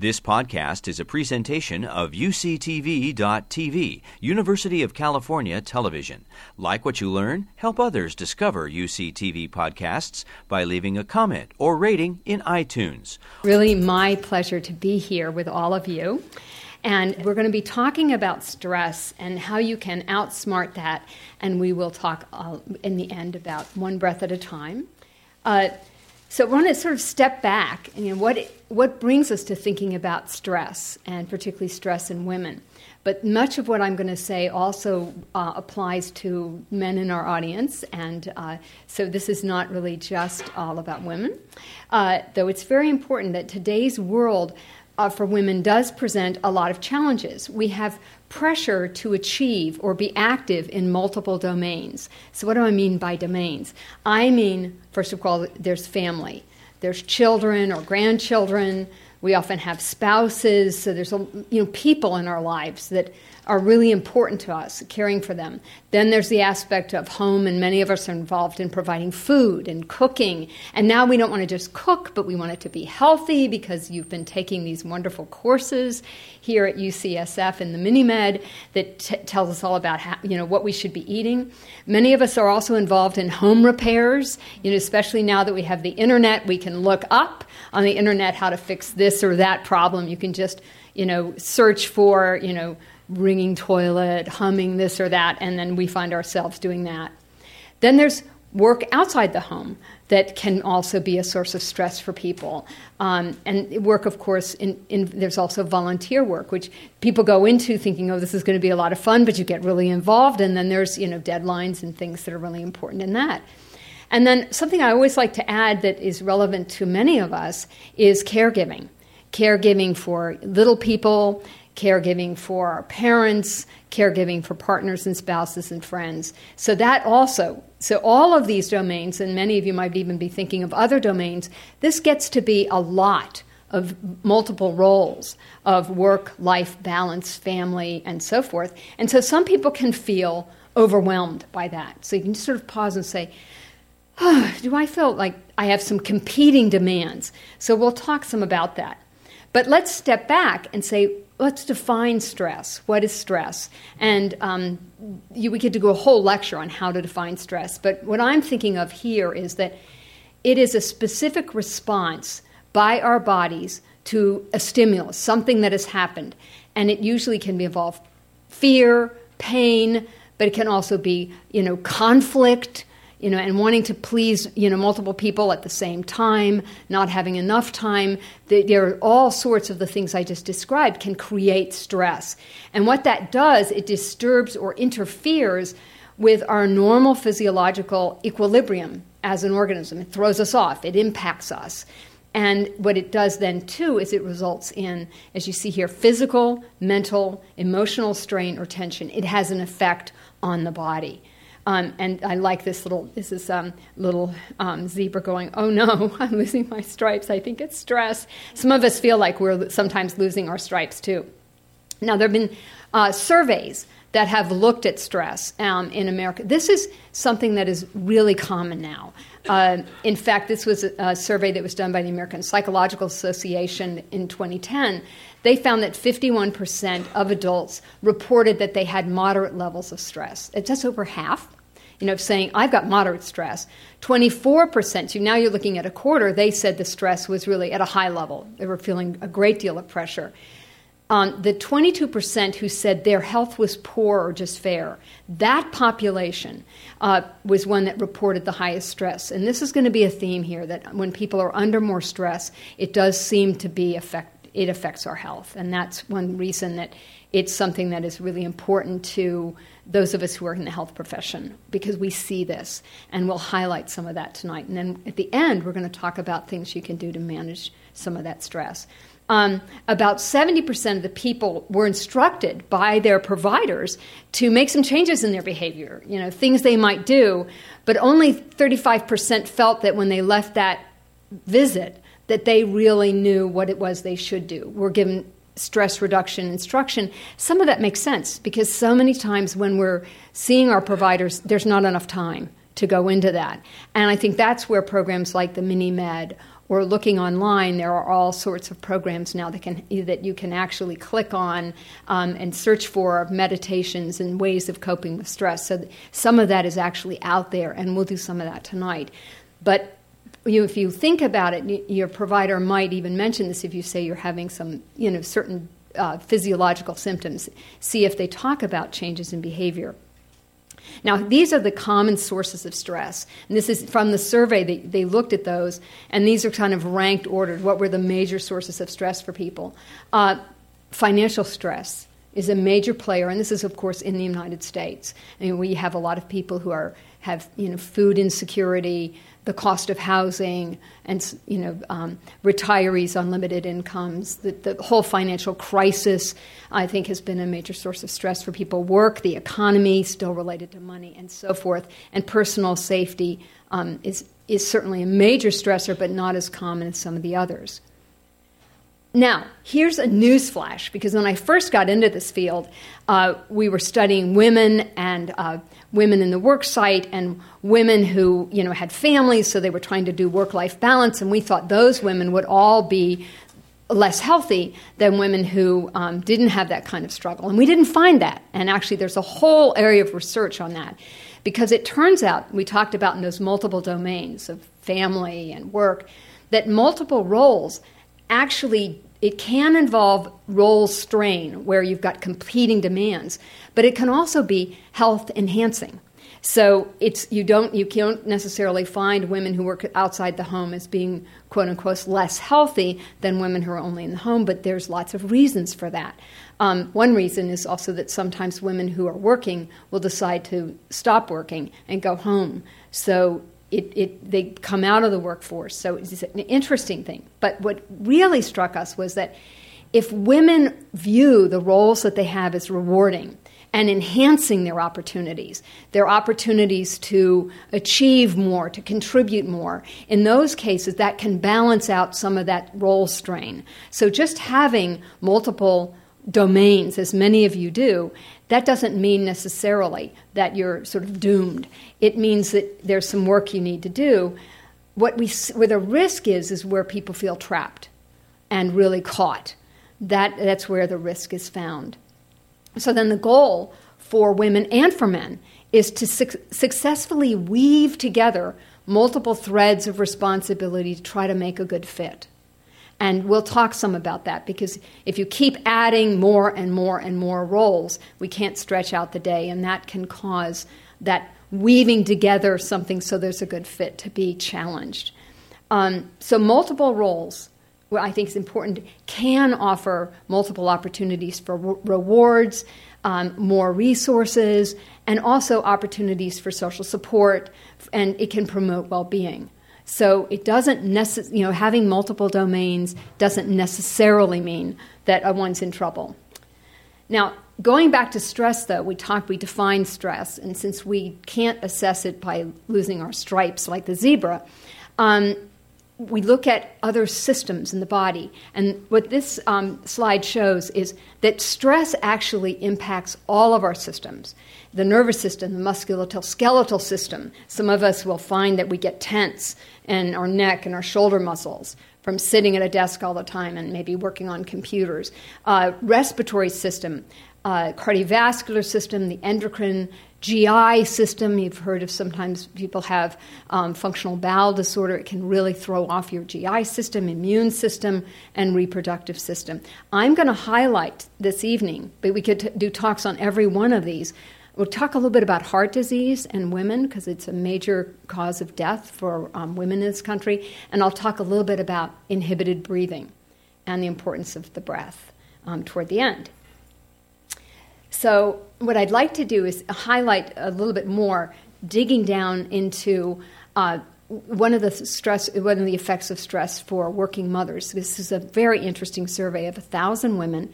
This podcast is a presentation of UCTV.tv, University of California Television. Like what you learn? Help others discover UCTV podcasts by leaving a comment or rating in iTunes. Really, my pleasure to be here with all of you. And we're going to be talking about stress and how you can outsmart that. And we will talk uh, in the end about one breath at a time. Uh, so I want to sort of step back and you know, what, what brings us to thinking about stress, and particularly stress in women. But much of what I'm going to say also uh, applies to men in our audience, and uh, so this is not really just all about women. Uh, though it's very important that today's world uh, for women does present a lot of challenges. We have pressure to achieve or be active in multiple domains. So, what do I mean by domains? I mean, first of all, there's family, there's children or grandchildren. We often have spouses, so there's you know people in our lives that are really important to us, caring for them. Then there's the aspect of home, and many of us are involved in providing food and cooking. And now we don't want to just cook, but we want it to be healthy because you've been taking these wonderful courses here at UCSF in the MiniMed that t- tells us all about how, you know what we should be eating. Many of us are also involved in home repairs. You know, especially now that we have the internet, we can look up on the internet how to fix this or that problem. You can just you know search for you know ringing toilet, humming this or that, and then we find ourselves doing that. Then there's work outside the home that can also be a source of stress for people. Um, and work, of course, in, in, there's also volunteer work, which people go into thinking, oh, this is going to be a lot of fun, but you get really involved, and then there's you know deadlines and things that are really important in that. And then something I always like to add that is relevant to many of us is caregiving. Caregiving for little people, caregiving for our parents, caregiving for partners and spouses and friends. So that also, so all of these domains, and many of you might even be thinking of other domains, this gets to be a lot of multiple roles of work, life balance, family, and so forth. And so some people can feel overwhelmed by that. So you can just sort of pause and say, oh, do I feel like I have some competing demands? So we'll talk some about that. But let's step back and say, let's define stress. What is stress? And um, you, we could do a whole lecture on how to define stress. But what I'm thinking of here is that it is a specific response by our bodies to a stimulus, something that has happened. And it usually can involve fear, pain, but it can also be, you know, conflict, you know, and wanting to please, you know, multiple people at the same time, not having enough time. There are all sorts of the things I just described can create stress. And what that does, it disturbs or interferes with our normal physiological equilibrium as an organism. It throws us off, it impacts us. And what it does then, too, is it results in, as you see here, physical, mental, emotional strain or tension. It has an effect on the body. Um, and I like this little this is um, little um, zebra going, oh no, I'm losing my stripes. I think it's stress. Some of us feel like we're sometimes losing our stripes too. Now there have been uh, surveys that have looked at stress um, in America. This is something that is really common now. Uh, in fact, this was a, a, survey that was done by the American Psychological Association in 2010. They found that 51% of adults reported that they had moderate levels of stress. It's just over half you know, saying, I've got moderate stress. 24%, so now you're looking at a quarter, they said the stress was really at a high level. They were feeling a great deal of pressure. Um, the 22% who said their health was poor or just fair, that population uh, was one that reported the highest stress. And this is going to be a theme here that when people are under more stress, it does seem to be affect, it affects our health. And that's one reason that it's something that is really important to those of us who are in the health profession because we see this and we'll highlight some of that tonight. And then at the end, we're going to talk about things you can do to manage some of that stress. Um, about 70% of the people were instructed by their providers to make some changes in their behavior, you know, things they might do, but only 35% felt that when they left that visit that they really knew what it was they should do. Were given stress reduction instruction, some of that makes sense because so many times when we're seeing our providers, there's not enough time to go into that. And I think that's where programs like the Mini Med or looking online, there are all sorts of programs now that can that you can actually click on um, and search for meditations and ways of coping with stress. So some of that is actually out there, and we'll do some of that tonight. But you, if you think about it, your provider might even mention this if you say you're having some, you know, certain uh, physiological symptoms. See if they talk about changes in behavior. Now, these are the common sources of stress. And this is from the survey, they, they looked at those, and these are kind of ranked, ordered. What were the major sources of stress for people? Uh, financial stress is a major player, and this is, of course, in the United States. I mean, we have a lot of people who are, have you know, food insecurity, the cost of housing and you know um, retirees on limited incomes. The, the, whole financial crisis, I think, has been a major source of stress for people. Work, the economy, still related to money, and so forth. And personal safety um, is is certainly a major stressor, but not as common as some of the others. Now, here's a news flash because when I first got into this field, uh, we were studying women and uh, women in the work site and women who you know had families, so they were trying to do work life balance, and we thought those women would all be less healthy than women who um, didn't have that kind of struggle. And we didn't find that. And actually, there's a whole area of research on that because it turns out we talked about in those multiple domains of family and work that multiple roles actually it can involve role strain where you've got competing demands, but it can also be health enhancing. So it's you don't you can't necessarily find women who work outside the home as being quote unquote less healthy than women who are only in the home, but there's lots of reasons for that. Um, one reason is also that sometimes women who are working will decide to stop working and go home. So it, it, they come out of the workforce. So it's an interesting thing. But what really struck us was that if women view the roles that they have as rewarding and enhancing their opportunities, their opportunities to achieve more, to contribute more, in those cases, that can balance out some of that role strain. So just having multiple domains, as many of you do, that doesn't mean necessarily that you're sort of doomed. It means that there's some work you need to do. What we, where the risk is, is where people feel trapped and really caught. That, that's where the risk is found. So then the goal for women and for men is to su- successfully weave together multiple threads of responsibility to try to make a good fit. And we'll talk some about that because if you keep adding more and more and more roles, we can't stretch out the day, and that can cause that weaving together something so there's a good fit to be challenged. Um, so, multiple roles, what I think is important, can offer multiple opportunities for re- rewards, um, more resources, and also opportunities for social support, and it can promote well being. So it doesn't necessarily, you know, having multiple domains doesn't necessarily mean that one's in trouble. Now, going back to stress, though, we talked, we define stress, and since we can't assess it by losing our stripes like the zebra, um, we look at other systems in the body. And what this um, slide shows is that stress actually impacts all of our systems the nervous system, the musculoskeletal system. Some of us will find that we get tense in our neck and our shoulder muscles from sitting at a desk all the time and maybe working on computers. Uh, respiratory system, uh, cardiovascular system, the endocrine, GI system. You've heard of sometimes people have um, functional bowel disorder. It can really throw off your GI system, immune system, and reproductive system. I'm going to highlight this evening, but we could t- do talks on every one of these. We'll talk a little bit about heart disease and women because it's a major cause of death for um, women in this country. And I'll talk a little bit about inhibited breathing and the importance of the breath um, toward the end. So, what I'd like to do is highlight a little bit more, digging down into uh, one of the stress, one of the effects of stress for working mothers. This is a very interesting survey of a thousand women,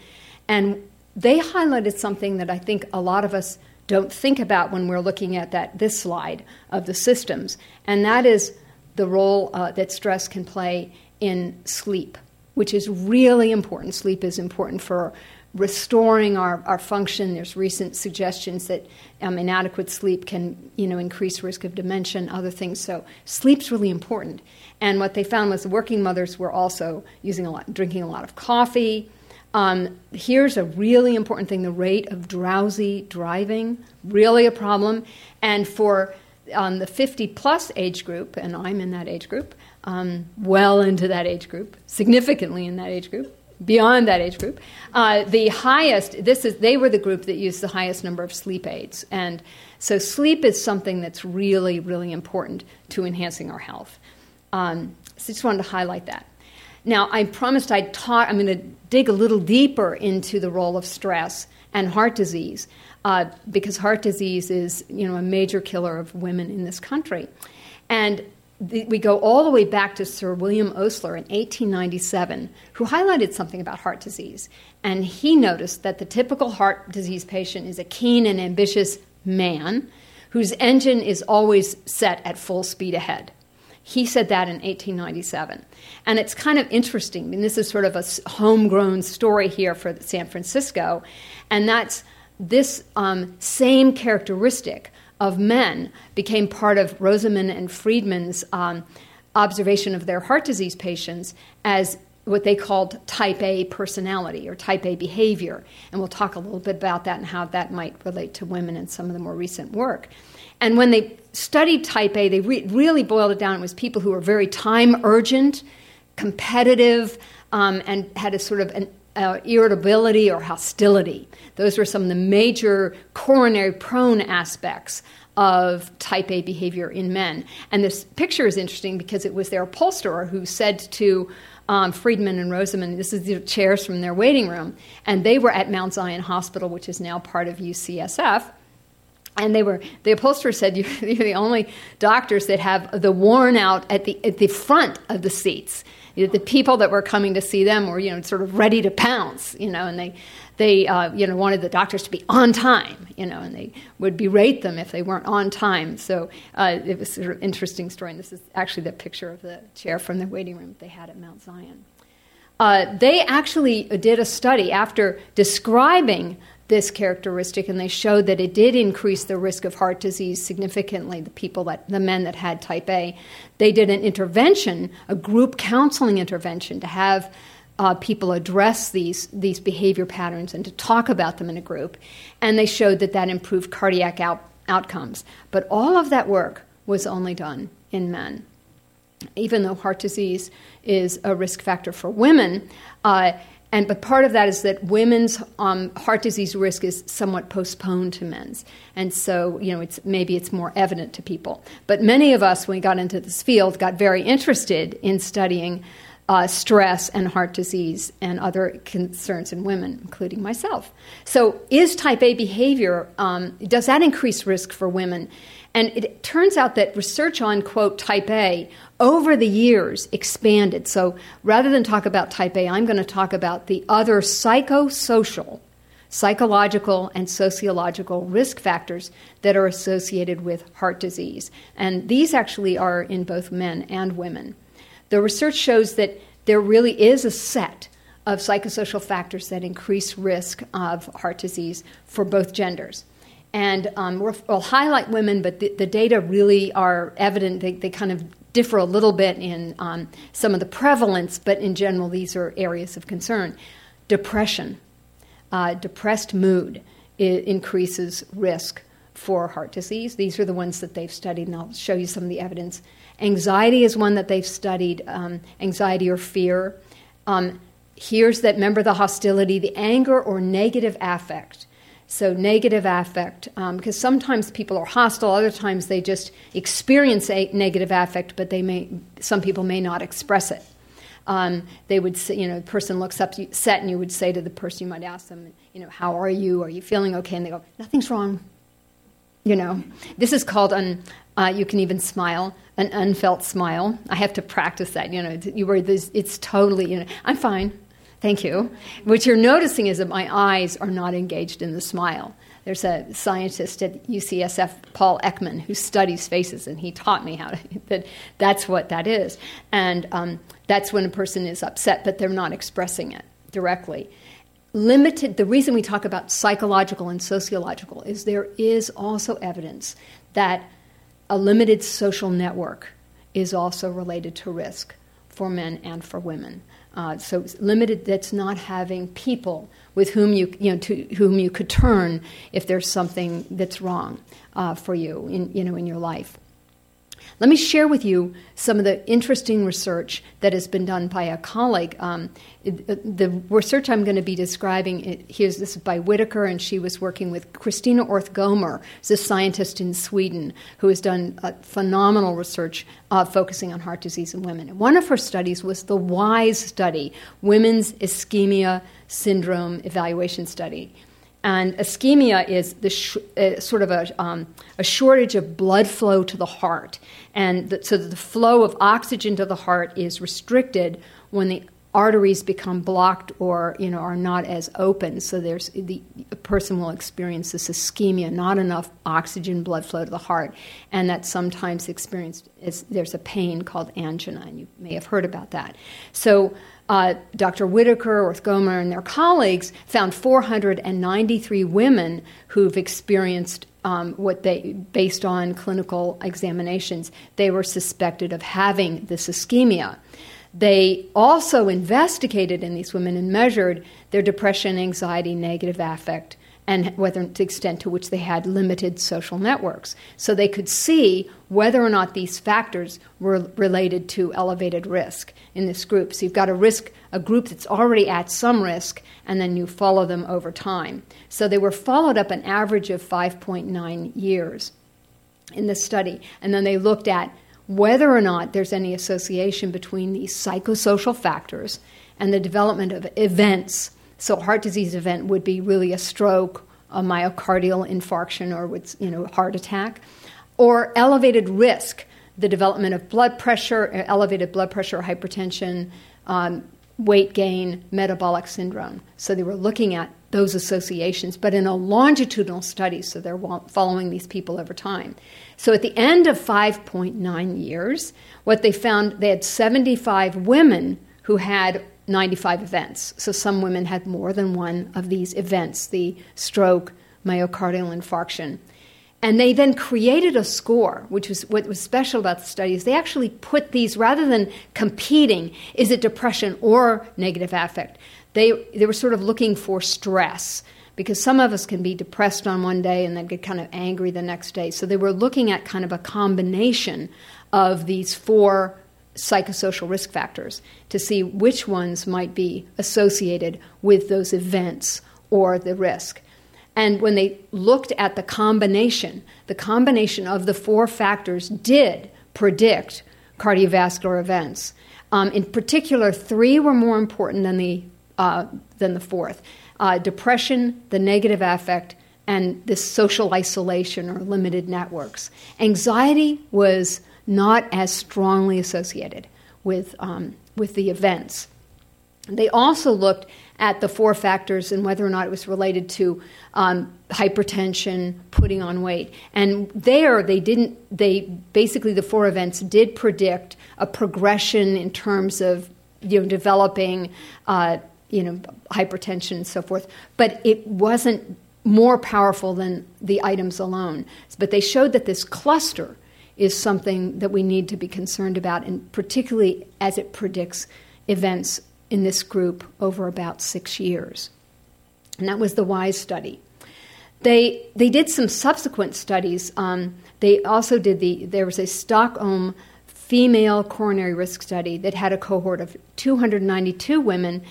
and they highlighted something that I think a lot of us don't think about when we're looking at that this slide of the systems, and that is the role uh, that stress can play in sleep which is really important. Sleep is important for restoring our, our function. There's recent suggestions that um, inadequate sleep can, you know, increase risk of dementia and other things. So sleep's really important. And what they found was the working mothers were also using a lot, drinking a lot of coffee. Um, here's a really important thing: the rate of drowsy driving, really a problem. And for um, the 50 plus age group, and I'm in that age group, um, well into that age group, significantly in that age group, beyond that age group. Uh, the highest, this is, they were the group that used the highest number of sleep aids. And so sleep is something that's really, really important to enhancing our health. Um, so just wanted to highlight that. Now, I promised I'd talk, I'm going to dig a little deeper into the role of stress and heart disease, uh, because heart disease is, you know, a major killer of women in this country. And the, we go all the way back to Sir William Osler in 1897, who highlighted something about heart disease. And he noticed that the typical heart disease patient is a keen and ambitious man whose engine is always set at full speed ahead. He said that in 1897. And it's kind of interesting. I mean, this is sort of a homegrown story here for San Francisco. And that's this um, same characteristic of men became part of Rosenman and Friedman's um, observation of their heart disease patients as what they called type A personality or type A behavior. And we'll talk a little bit about that and how that might relate to women in some of the more recent work. And when they studied type A, they re- really boiled it down. It was people who were very time urgent, competitive, um, and had a sort of an uh, irritability or hostility. Those were some of the major coronary prone aspects of type A behavior in men. And this picture is interesting because it was their upholsterer who said to um, Friedman and Rosenman, this is the chairs from their waiting room, and they were at Mount Zion Hospital, which is now part of UCSF. And they were the upholsterer said you're the only doctors that have the worn out at the at the front of the seats the people that were coming to see them were, you know, sort of ready to pounce, you know, and they, they, uh, you know, wanted the doctors to be on time, you know, and they would berate them if they weren't on time. So uh, it was sort of interesting story. And this is actually the picture of the chair from the waiting room they had at Mount Zion. Uh, they actually did a study after describing this characteristic, and they showed that it did increase the risk of heart disease significantly. The people that the men that had type A, they did an intervention, a group counseling intervention, to have uh, people address these these behavior patterns and to talk about them in a group, and they showed that that improved cardiac out, outcomes. But all of that work was only done in men, even though heart disease is a risk factor for women. Uh, and but part of that is that women's um, heart disease risk is somewhat postponed to men's, and so you know it's maybe it's more evident to people. But many of us, when we got into this field, got very interested in studying uh, stress and heart disease and other concerns in women, including myself. So, is type A behavior um, does that increase risk for women? And it turns out that research on, quote, type A over the years expanded. So rather than talk about type A, I'm going to talk about the other psychosocial, psychological, and sociological risk factors that are associated with heart disease. And these actually are in both men and women. The research shows that there really is a set of psychosocial factors that increase risk of heart disease for both genders. And um, we'll highlight women, but the, the, data really are evident. They, they kind of differ a little bit in um, some of the prevalence, but in general, these are areas of concern. Depression, uh, depressed mood increases risk for heart disease. These are the ones that they've studied, and I'll show you some of the evidence. Anxiety is one that they've studied, um, anxiety or fear. Um, here's that, remember the hostility, the anger or negative affect so, negative affect, um, because sometimes people are hostile, other times they just experience a negative affect, but they may, some people may not express it. Um, they would say, you know, the person looks upset, and you would say to the person, you might ask them, you know, how are you? Are you feeling okay? And they go, nothing's wrong. You know, this is called un, uh, you can even smile, an unfelt smile. I have to practice that. You know, you were this, it's totally, you know, I'm fine Thank you. What you're noticing is that my eyes are not engaged in the smile. There's a scientist at UCSF, Paul Ekman, who studies faces, and he taught me how to, that that's what that is. And um, that's when a person is upset, but they're not expressing it directly. Limited, the reason we talk about psychological and sociological is there is also evidence that a limited social network is also related to risk for men and for women. Uh, so limited that's not having people with whom you, you know, to whom you could turn if there's something that's wrong uh, for you in, you know, in your life. Let me share with you some of the interesting research that has been done by a colleague. Um, the research I'm going to be describing here's this is by Whitaker, and she was working with Christina Orth-Gomer, a scientist in Sweden who has done phenomenal research uh, focusing on heart disease in women. One of her studies was the WISE study, Women's Ischemia Syndrome Evaluation Study. And ischemia is the sh- uh, sort of a, um, a shortage of blood flow to the heart. And the, so the flow of oxygen to the heart is restricted when the arteries become blocked or you know are not as open. So there's the person will experience this ischemia not enough oxygen blood flow to the heart. And that sometimes experienced is there's a pain called angina and you may have heard about that. So uh, Dr. Whitaker, Orth-Gomer, and their colleagues found 493 women who've experienced um, what they, based on clinical examinations, they were suspected of having this ischemia. They also investigated in these women and measured their depression, anxiety, negative affect, and whether the extent to which they had limited social networks. So they could see whether or not these factors were related to elevated risk in this group. So you've got a risk, a group that's already at some risk, and then you follow them over time. So they were followed up an average of 5.9 years in this study. And then they looked at whether or not there's any association between these psychosocial factors and the development of events so, heart disease event would be really a stroke, a myocardial infarction, or with, you know, heart attack, or elevated risk, the development of blood pressure, uh, elevated blood pressure, hypertension, um, weight gain, metabolic syndrome. So they were looking at those associations, but in a longitudinal study, so they're following these people over time. So at the end of 5.9 years, what they found, they had 75 women who had 95 events. So some women had more than one of these events the stroke, myocardial infarction. And they then created a score, which was what was special about the study is they actually put these rather than competing, is it depression or negative affect? They they were sort of looking for stress because some of us can be depressed on one day and then get kind of angry the next day. So they were looking at kind of a combination of these four psychosocial risk factors to see which ones might be associated with those events or the risk. And when they looked at the combination, the combination of the four factors did predict cardiovascular events. Um, in particular, three were more important than the, uh, than the fourth uh, depression, the negative affect, and this social isolation or limited networks. Anxiety was not as strongly associated with, um, with the events. They also looked at the four factors and whether or not it was related to um, hypertension, putting on weight. And there, they didn't, they basically, the four events did predict a progression in terms of you know, developing, uh, you know, hypertension and so forth. But it wasn't more powerful than the items alone. But they showed that this cluster is something that we need to be concerned about, and particularly as it predicts events in this group over about six years. And that was the WISE study. They, they did some subsequent studies. Um, they also did the, there was a Stockholm female coronary risk study that had a cohort of 292 women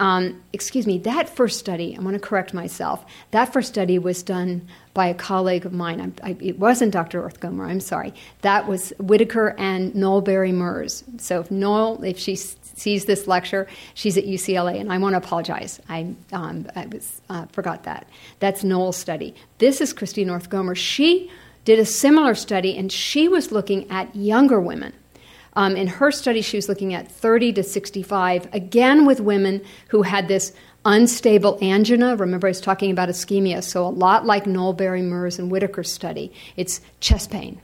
um, excuse me, that first study, I want to correct myself. That first study was done by a colleague of mine. I, I, it wasn't Dr. Orth-Gomer, I'm sorry. That was Whitaker and Noel Bairey Merz. So if Noel, if she sees this lecture, she's at UCLA, and I want to apologize. I, um, I was, uh, forgot that. That's Noel's study. This is Christine Orth-Gomer. She did a similar study, and she was looking at younger women Um, in her study, she was looking at 30 to 65, again with women who had this unstable angina. Remember, I was talking about ischemia, so a lot like Noel Bairey, Merz, and Whitaker's study. It's chest pain.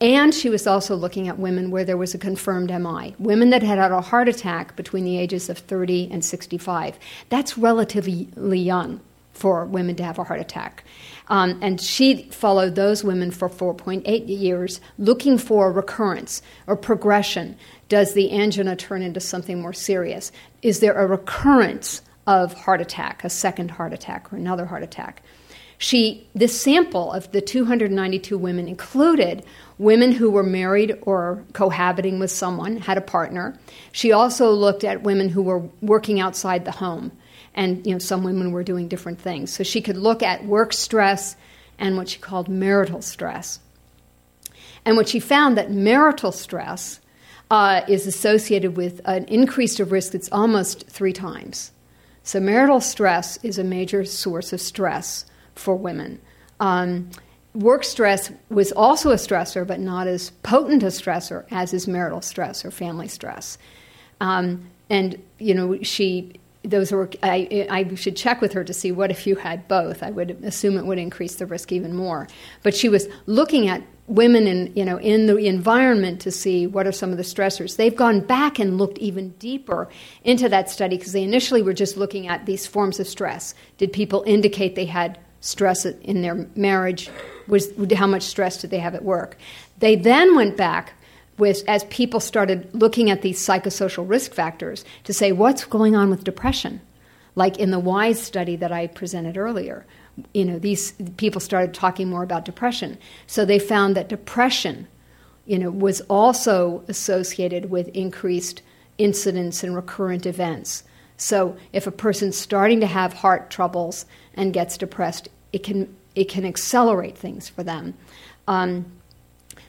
And she was also looking at women where there was a confirmed MI, women that had had a heart attack between the ages of 30 and 65. That's relatively young for women to have a heart attack. Um, and she followed those women for 4.8 years, looking for recurrence or progression. Does the angina turn into something more serious? Is there a recurrence of heart attack, a second heart attack, or another heart attack? She, this sample of the 292 women included women who were married or cohabiting with someone, had a partner. She also looked at women who were working outside the home and you know some women were doing different things. So she could look at work stress and what she called marital stress. And what she found that marital stress uh, is associated with an increased of risk that's almost three times. So marital stress is a major source of stress for women. Um, work stress was also a stressor, but not as potent a stressor as is marital stress or family stress. Um, and you know, she those were I, I should check with her to see what if you had both. I would assume it would increase the risk even more. But she was looking at women in you know in the environment to see what are some of the stressors. They've gone back and looked even deeper into that study because they initially were just looking at these forms of stress. Did people indicate they had stress in their marriage? Was how much stress did they have at work? They then went back with, as people started looking at these psychosocial risk factors to say what's going on with depression like in the WISE study that i presented earlier you know these people started talking more about depression. So they found that depression you know was also associated with increased incidence and recurrent events. So if a person's starting to have heart troubles and gets depressed it can it can accelerate things for them. Um,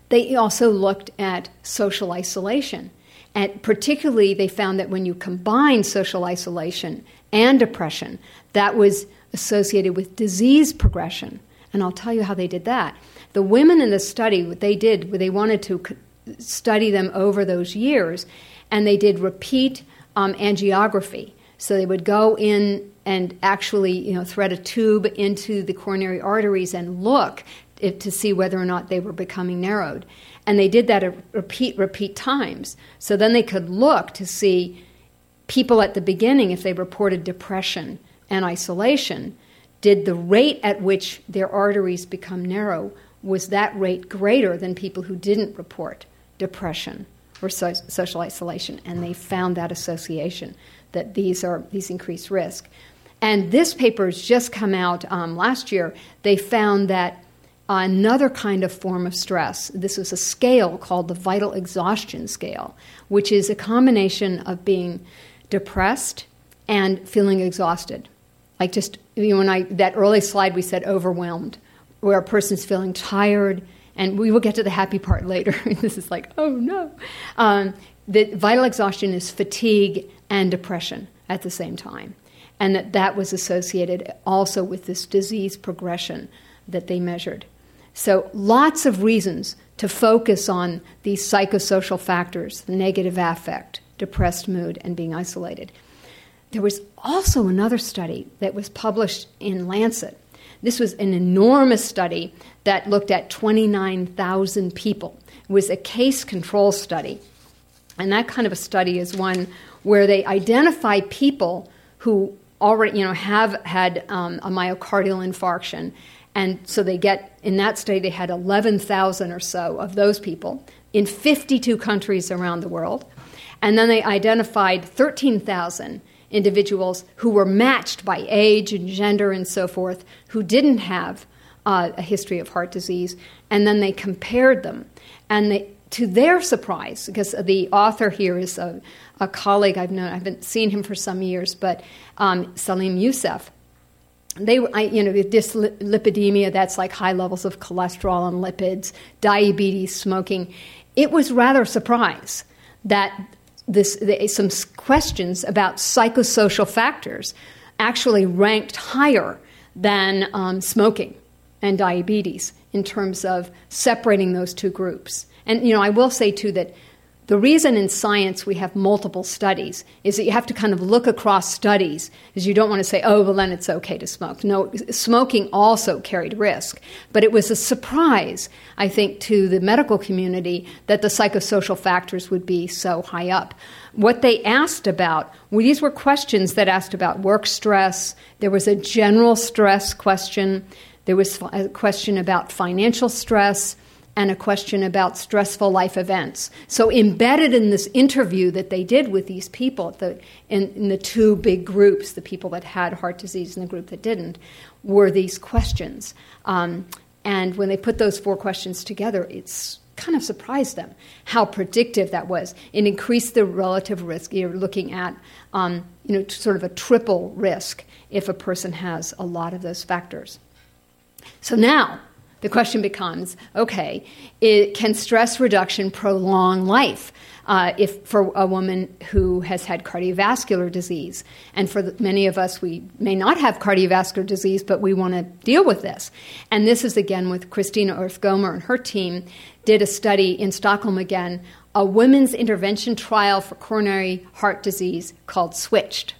they also looked at social isolation. And particularly, they found that when you combine social isolation and depression, that was associated with disease progression. And I'll tell you how they did that. The women in the study, what they did, they wanted to study them over those years, and they did repeat um, angiography. So they would go in and actually, you know, thread a tube into the coronary arteries and look if, to see whether or not they were becoming narrowed. And they did that a repeat, repeat times. So then they could look to see people at the beginning, if they reported depression and isolation, did the rate at which their arteries become narrow, was that rate greater than people who didn't report depression or so, social isolation? And they found that association, that these are these increased risk. And this paper has just come out um, last year. They found that another kind of form of stress. This was a scale called the vital exhaustion scale, which is a combination of being depressed and feeling exhausted. Like just you know, when I that early slide we said overwhelmed, where a person's feeling tired, and we will get to the happy part later. this is like oh no, um, the vital exhaustion is fatigue and depression at the same time, and that that was associated also with this disease progression that they measured. So, lots of reasons to focus on these psychosocial factors negative affect, depressed mood, and being isolated. There was also another study that was published in Lancet. This was an enormous study that looked at 29,000 people. It was a case control study. And that kind of a study is one where they identify people who already you know, have had um, a myocardial infarction and so they get, in that study, they had 11,000 or so of those people in 52 countries around the world. And then they identified 13,000 individuals who were matched by age and gender and so forth who didn't have uh, a history of heart disease. And then they compared them. And they, to their surprise, because the author here is a, a colleague I've known, I haven't seen him for some years, but um, Salim Yusuf they, I, you know, dyslipidemia, that's like high levels of cholesterol and lipids, diabetes, smoking. It was rather a surprise that this, some questions about psychosocial factors actually ranked higher than um, smoking and diabetes in terms of separating those two groups. And, you know, I will say too that The reason in science we have multiple studies is that you have to kind of look across studies, is you don't want to say, oh, well, then it's okay to smoke. No, smoking also carried risk. But it was a surprise, I think, to the medical community that the psychosocial factors would be so high up. What they asked about, well, these were questions that asked about work stress. There was a general stress question. There was a question about financial stress and a question about stressful life events. So, embedded in this interview that they did with these people, the, in, in, the two big groups, the people that had heart disease and the group that didn't, were these questions. Um, and when they put those four questions together, it's kind of surprised them how predictive that was. It increased the relative risk. You're looking at, um, you know, sort of a triple risk if a person has a lot of those factors. So now, the question becomes okay, it, can stress reduction prolong life? Uh, if for a woman who has had cardiovascular disease, and for the, many of us, we may not have cardiovascular disease, but we want to deal with this. And this is again with Christina Orth-Gomer and her team did a study in Stockholm again, a women's intervention trial for coronary heart disease called SWITCHD.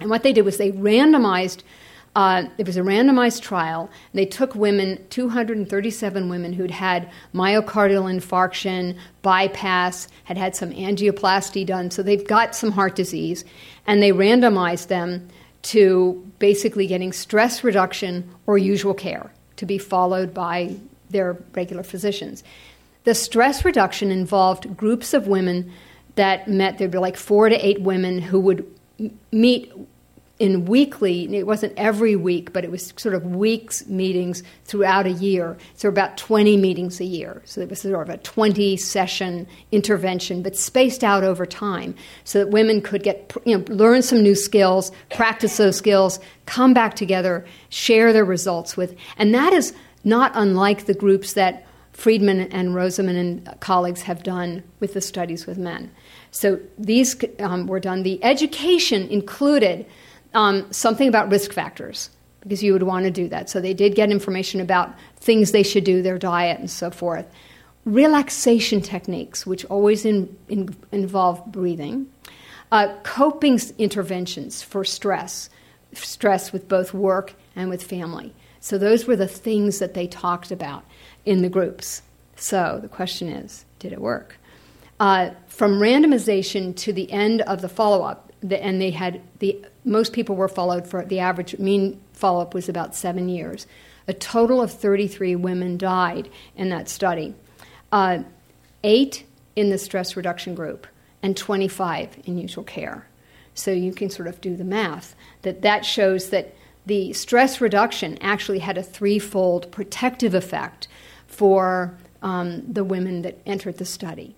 And what they did was they randomized uh, it was a randomized trial. They took women, 237 women who'd had myocardial infarction, bypass, had had some angioplasty done, so they've got some heart disease, and they randomized them to basically getting stress reduction or usual care to be followed by their regular physicians. The stress reduction involved groups of women that met, there'd be like four to eight women who would meet in weekly, it wasn't every week, but it was sort of weeks meetings throughout a year. So about 20 meetings a year. So it was sort of a 20 session intervention, but spaced out over time so that women could get, you know, learn some new skills, practice those skills, come back together, share their results with. And that is not unlike the groups that Friedman and Rosenman and colleagues have done with the studies with men. So these um, were done. The education included um, something about risk factors because you would want to do that. So they did get information about things they should do, their diet, and so forth. Relaxation techniques, which always in, in, involve breathing. Uh, coping interventions for stress, stress with both work and with family. So those were the things that they talked about in the groups. So the question is, did it work? Uh, from randomization to the end of the follow up, and they had the most people were followed for the average mean follow up was about seven years. A total of 33 women died in that study, uh, eight in the stress reduction group, and 25 in usual care. So you can sort of do the math that that shows that the stress reduction actually had a threefold protective effect for um, the women that entered the study.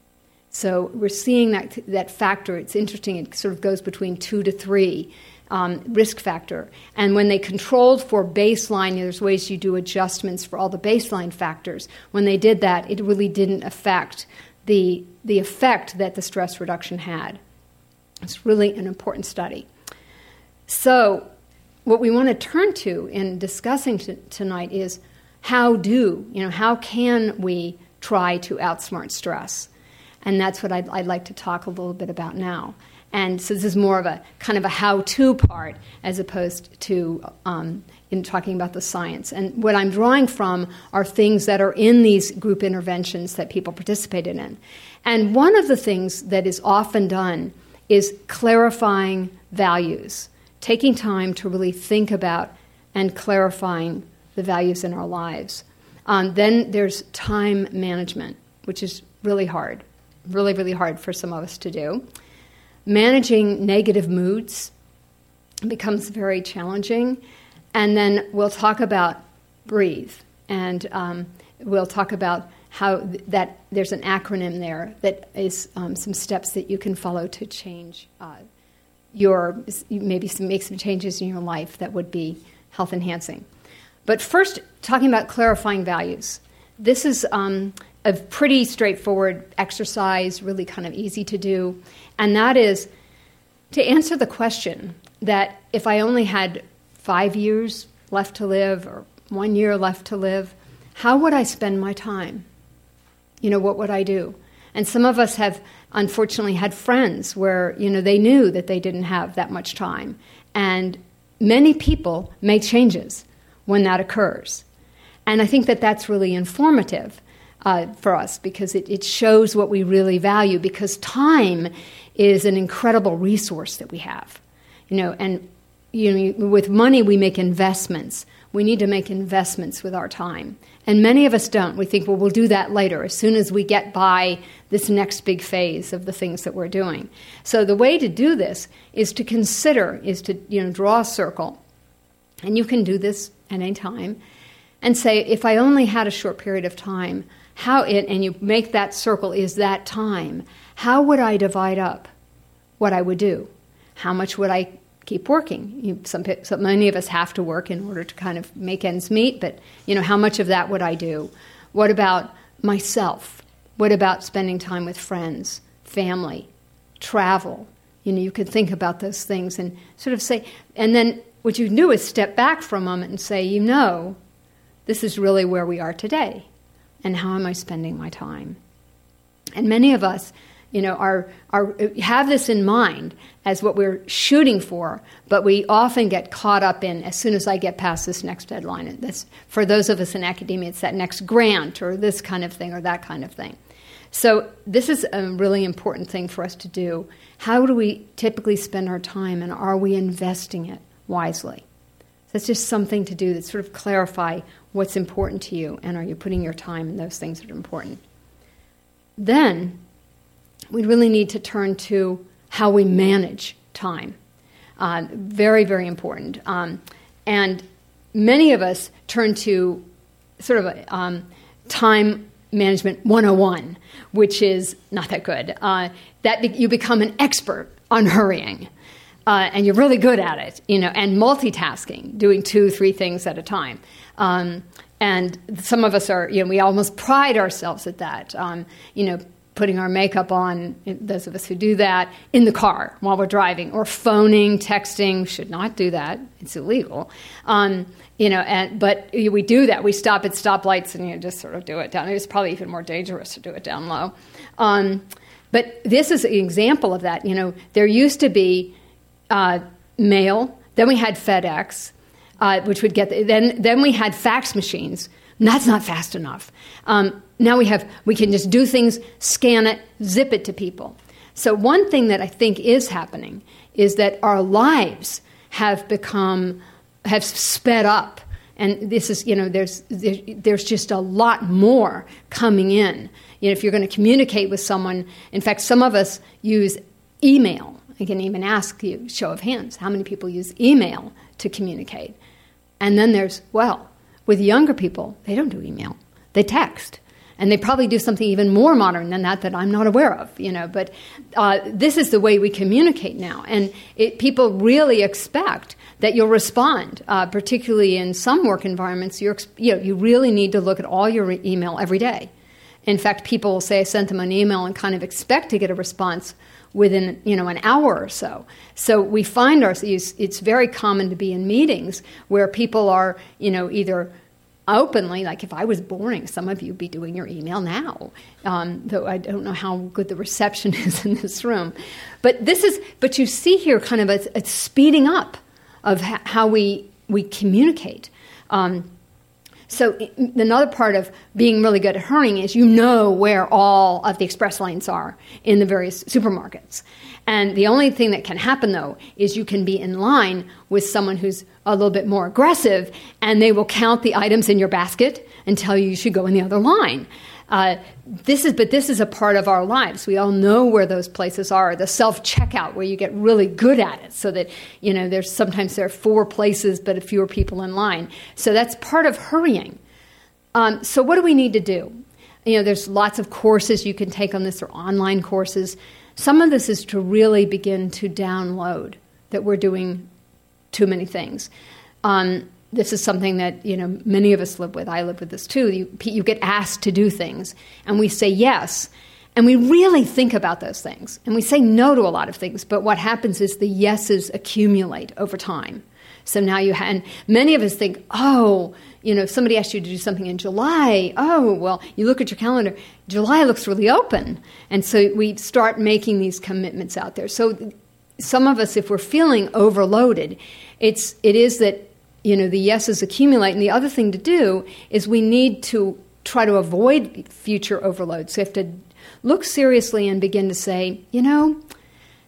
So we're seeing that, that factor. It's interesting, it sort of goes between two to three um, risk factor. And when they controlled for baseline, there's ways you do adjustments for all the baseline factors. When they did that, it really didn't affect the, the effect that the stress reduction had. It's really an important study. So, what we want to turn to in discussing t- tonight is how do, you know, how can we try to outsmart stress? And that's what I'd, I'd like to talk a little bit about now. And so this is more of a kind of a how to part as opposed to um, in talking about the science. And what I'm drawing from are things that are in these group interventions that people participated in. And one of the things that is often done is clarifying values, taking time to really think about and clarifying the values in our lives. Um, then there's time management, which is really hard, really, really hard for some of us to do managing negative moods becomes very challenging. And then we'll talk about breathe, and um, we'll talk about how th- that there's an acronym there that is um, some steps that you can follow to change uh, your maybe some, make some changes in your life that would be health enhancing. But first, talking about clarifying values. This is um, a pretty straightforward exercise, really kind of easy to do. And that is to answer the question that if I only had five years left to live or one year left to live, how would I spend my time? You know, what would I do? And some of us have unfortunately had friends where, you know, they knew that they didn't have that much time. And many people make changes when that occurs. And I think that that's really informative uh, for us because it, it shows what we really value because time is an incredible resource that we have. You know, and you know, with money we make investments. We need to make investments with our time. And many of us don't. We think, well, we'll do that later, as soon as we get by this next big phase of the things that we're doing. So the way to do this is to consider, is to you know, draw a circle. And you can do this at any time. And say, if I only had a short period of time, how it, and you make that circle is that time, how would I divide up what I would do? How much would I keep working. You, some, so many of us have to work in order to kind of make ends meet, but you know, how much of that would I do? What about myself? What about spending time with friends, family, travel? You know, you could think about those things and sort of say, and then what you do is step back for a moment and say, you know, this is really where we are today, and how am I spending my time? And many of us you know, are, are, have this in mind as what we're shooting for, but we often get caught up in as soon as I get past this next deadline. And this, for those of us in academia, it's that next grant or this kind of thing or that kind of thing. So, this is a really important thing for us to do. How do we typically spend our time, and are we investing it wisely? That's just something to do that sort of clarify what's important to you, and are you putting your time in those things that are important? Then, we really need to turn to how we manage time. Uh, very, very important. Um, and many of us turn to sort of a um, time management 101, which is not that good. Uh, that be- you become an expert on hurrying. Uh, and you're really good at it, you know, and multitasking, doing two, three things at a time. Um, and some of us are, you know, we almost pride ourselves at that. Um, you know, putting our makeup on, those of us who do that, in the car while we're driving, or phoning, texting. Should not do that; it's illegal. Um, you know, and, but we do that. We stop at stoplights and you know, just sort of do it down. It's probably even more dangerous to do it down low. Um, but this is an example of that. You know, there used to be uh, mail, then we had FedEx, uh, which would get the, then then we had fax machines. That's not fast enough. Um, now we have we can just do things, scan it, zip it to people. So one thing that I think is happening is that our lives have become have sped up and this is you know there's there's just a lot more coming in you know if you're going to communicate with someone in fact some of us use email i can even ask you show of hands how many people use email to communicate and then there's well with younger people they don't do email they text and they probably do something even more modern than that that I'm not aware of, you know. But uh, this is the way we communicate now, and it, people really expect that you'll respond. Uh, particularly in some work environments, you know, you really need to look at all your email every day. In fact, people will say I sent them an email and kind of expect to get a response within you know an hour or so. So we find ourselves. It's very common to be in meetings where people are you know either openly, like if I was boring, some of you would be doing your email now. Um, though I don't know how good the reception is in this room. But this is, but you see here kind of a, a speeding up of ha- how we, we communicate. Um, so another part of being really good at hurrying is you know where all of the express lanes are in the various supermarkets. And the only thing that can happen, though, is you can be in line with someone who's a little bit more aggressive, and they will count the items in your basket and tell you you should go in the other line. Uh, this is, but this is a part of our lives. We all know where those places are. The self checkout, where you get really good at it, so that you know there's sometimes there are four places but fewer people in line. So that's part of hurrying. Um, so what do we need to do? You know, there's lots of courses you can take on this, or online courses. Some of this is to really begin to download that we're doing too many things. Um, this is something that you know many of us live with. I live with this too. You, you get asked to do things, and we say yes, And we really think about those things. And we say no to a lot of things, but what happens is the yeses accumulate over time. So now you have, and many of us think, oh, you know, if somebody asked you to do something in July, oh, well, you look at your calendar, July looks really open. And so we start making these commitments out there. So some of us, if we're feeling overloaded, it's, it is that, you know, the yeses accumulate. And the other thing to do is we need to try to avoid future overload. So you have to look seriously and begin to say, you know,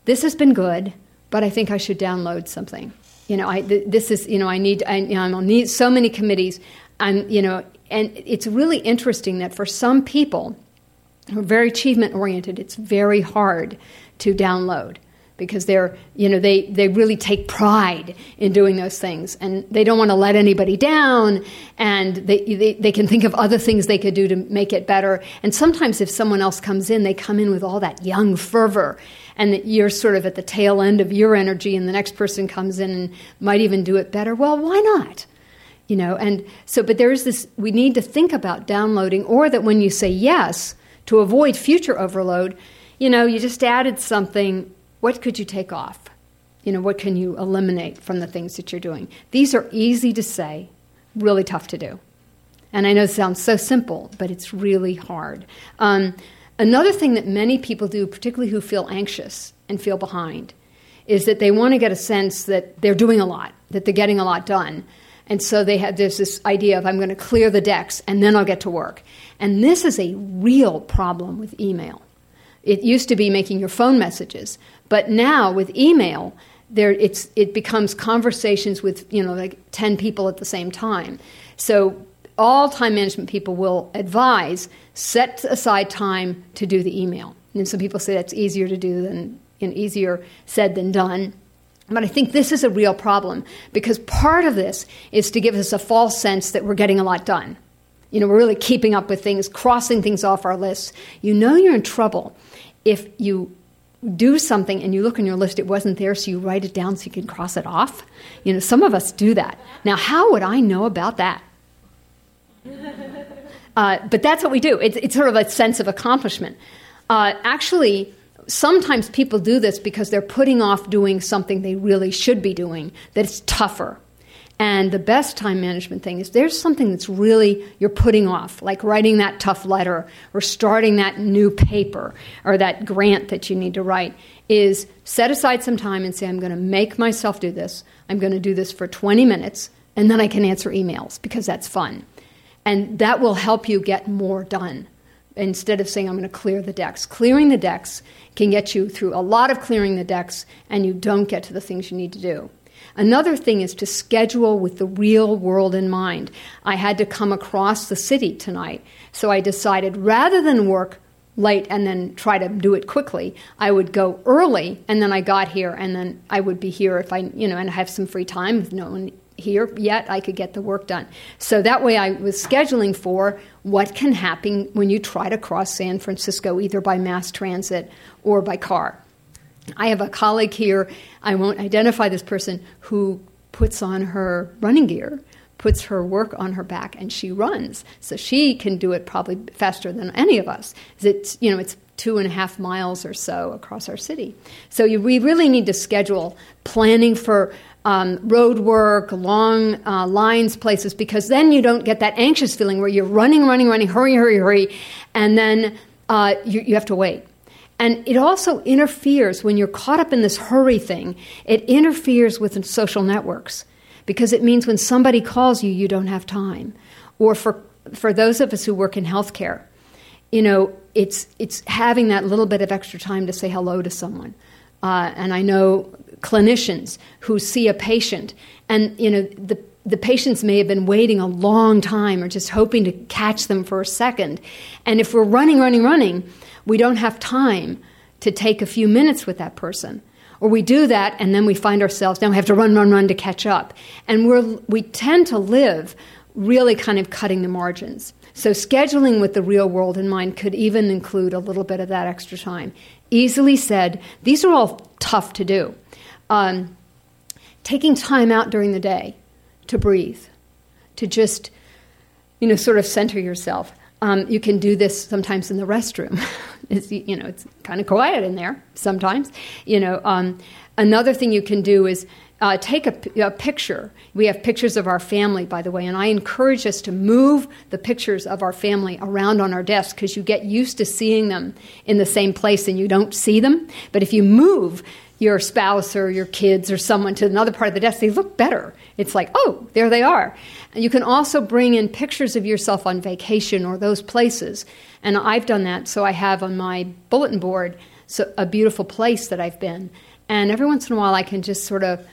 this has been good, but I think I should download something you know, I, this is, you know, I need, I, you know, I'm on need so many committees. I'm, you know, and it's really interesting that for some people who are very achievement oriented, it's very hard to download because they're, you know, they, they really take pride in doing those things and they don't want to let anybody down and they, they, they can think of other things they could do to make it better. And sometimes if someone else comes in, they come in with all that young fervor and you're sort of at the tail end of your energy and the next person comes in and might even do it better. Well, why not? You know, and so, but there's this, we need to think about downloading or that when you say yes to avoid future overload, you know, you just added something what could you take off? You know, what can you eliminate from the things that you're doing? These are easy to say, really tough to do. And I know it sounds so simple, but it's really hard. Um, another thing that many people do, particularly who feel anxious and feel behind, is that they want to get a sense that they're doing a lot, that they're getting a lot done. And so they have this idea of I'm going to clear the decks and then I'll get to work. And this is a real problem with email. It used to be making your phone messages, but now with email, there it's it becomes conversations with you know like ten people at the same time. So all time management people will advise set aside time to do the email. And some people say that's easier to do than you know, easier said than done. But I think this is a real problem because part of this is to give us a false sense that we're getting a lot done. You know, we're really keeping up with things, crossing things off our lists. You know you're in trouble if you do something and you look on your list, it wasn't there, so you write it down so you can cross it off. You know, some of us do that. Now, how would I know about that? Uh, but that's what we do. It's, it's, sort of a sense of accomplishment. Uh, actually, sometimes people do this because they're putting off doing something they really should be doing that's tougher and the best time management thing is there's something that's really you're putting off, like writing that tough letter or starting that new paper or that grant that you need to write, is set aside some time and say, I'm going to make myself do this. I'm going to do this for 20 minutes, and then I can answer emails because that's fun. And that will help you get more done instead of saying, I'm going to clear the decks. Clearing the decks can get you through a lot of clearing the decks, and you don't get to the things you need to do. Another thing is to schedule with the real world in mind. I had to come across the city tonight, so I decided rather than work late and then try to do it quickly, I would go early and then I got here and then I would be here if I, you know, and have some free time with no one here yet, I could get the work done. So that way I was scheduling for what can happen when you try to cross San Francisco either by mass transit or by car. I have a colleague here, I won't identify this person, who puts on her running gear, puts her work on her back, and she runs. So she can do it probably faster than any of us. It's, you know, it's two and a half miles or so across our city. So you, we really need to schedule planning for um, road work, long uh, lines, places, because then you don't get that anxious feeling where you're running, running, running, hurry, hurry, hurry, and then uh, you, you have to wait. And it also interferes when you're caught up in this hurry thing, it interferes with social networks because it means when somebody calls you, you don't have time. Or for, for those of us who work in healthcare, you know, it's, it's having that little bit of extra time to say hello to someone. Uh, and I know clinicians who see a patient, and you know the the patients may have been waiting a long time or just hoping to catch them for a second. And if we're running, running, running, we don't have time to take a few minutes with that person. Or we do that and then we find ourselves, now we have to run, run, run to catch up. And we're, we tend to live really kind of cutting the margins. So scheduling with the real world in mind could even include a little bit of that extra time. Easily said, these are all tough to do. Um, taking time out during the day to breathe, to just, you know, sort of center yourself. Um, you can do this sometimes in the restroom. it's, you know, it's kind of quiet in there sometimes. You know, um, another thing you can do is uh, take a, a, picture. We have pictures of our family, by the way, and I encourage us to move the pictures of our family around on our desk because you get used to seeing them in the same place and you don't see them. But if you move your spouse or your kids or someone to another part of the desk, they look better. It's like, oh, there they are. And you can also bring in pictures of yourself on vacation or those places. And I've done that, so I have on my bulletin board so, a beautiful place that I've been. And every once in a while, I can just sort of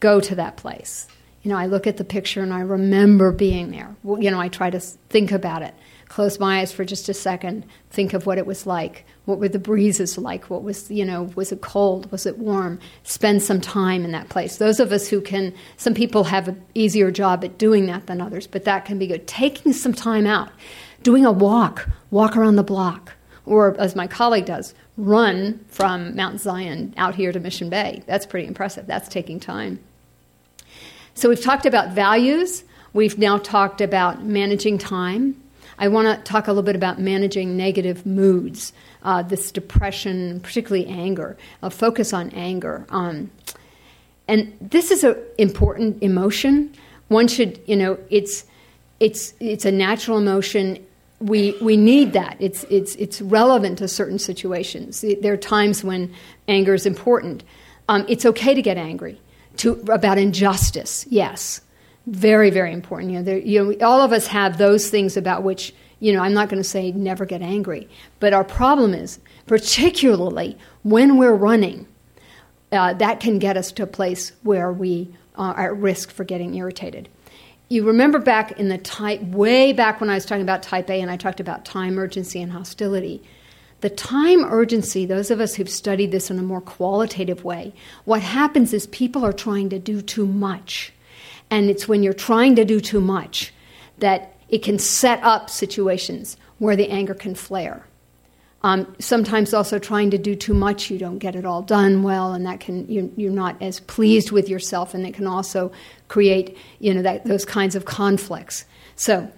go to that place. You know, I look at the picture and I remember being there. You know, I try to think about it. Close my eyes for just a second, think of what it was like. What were the breezes like? What was, you know, was it cold? Was it warm? Spend some time in that place. Those of us who can, some people have an easier job at doing that than others, but that can be good. Taking some time out, doing a walk, walk around the block, or as my colleague does, run from Mount Zion out here to Mission Bay. That's pretty impressive. That's taking time. So we've talked about values. We've now talked about managing time. I want to talk a little bit about managing negative moods, uh, this depression, particularly anger. I'll focus on anger. Um, and this is an important emotion. One should, you know, it's it's it's a natural emotion we we need that. It's it's it's relevant to certain situations. There are times when anger is important. Um, it's okay to get angry to about injustice. Yes, very very important. You know, there, you know, all of us have those things about which you know. I'm not going to say never get angry, but our problem is particularly when we're running. Uh, that can get us to a place where we are at risk for getting irritated you remember back in the type, way back when I was talking about type A and I talked about time urgency and hostility. The time urgency, those of us who've studied this in a more qualitative way, what happens is people are trying to do too much. And it's when you're trying to do too much that it can set up situations where the anger can flare. Um, sometimes also trying to do too much, you don't get it all done well, and that can you, you're not as pleased with yourself, and it can also create you know that, those kinds of conflicts. So.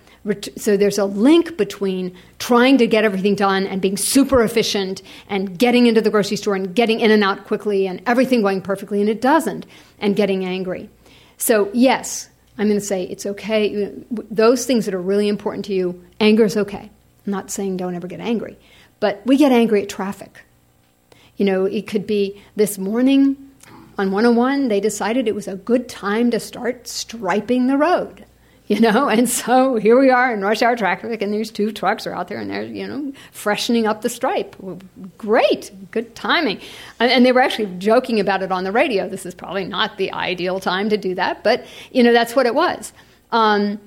So there's a link between trying to get everything done and being super efficient and getting into the grocery store and getting in and out quickly and everything going perfectly and it doesn't and getting angry. So yes, I'm going to say it's okay. Those things that are really important to you, anger is okay. I'm not saying don't ever get angry, but we get angry at traffic. You know, it could be this morning on 101, they decided it was a good time to start striping the road. You know, and so here we are in rush hour traffic, and these two trucks are out there, and they're you know freshening up the stripe. Great, good timing, and they were actually joking about it on the radio. This is probably not the ideal time to do that, but you know that's what it was. Um,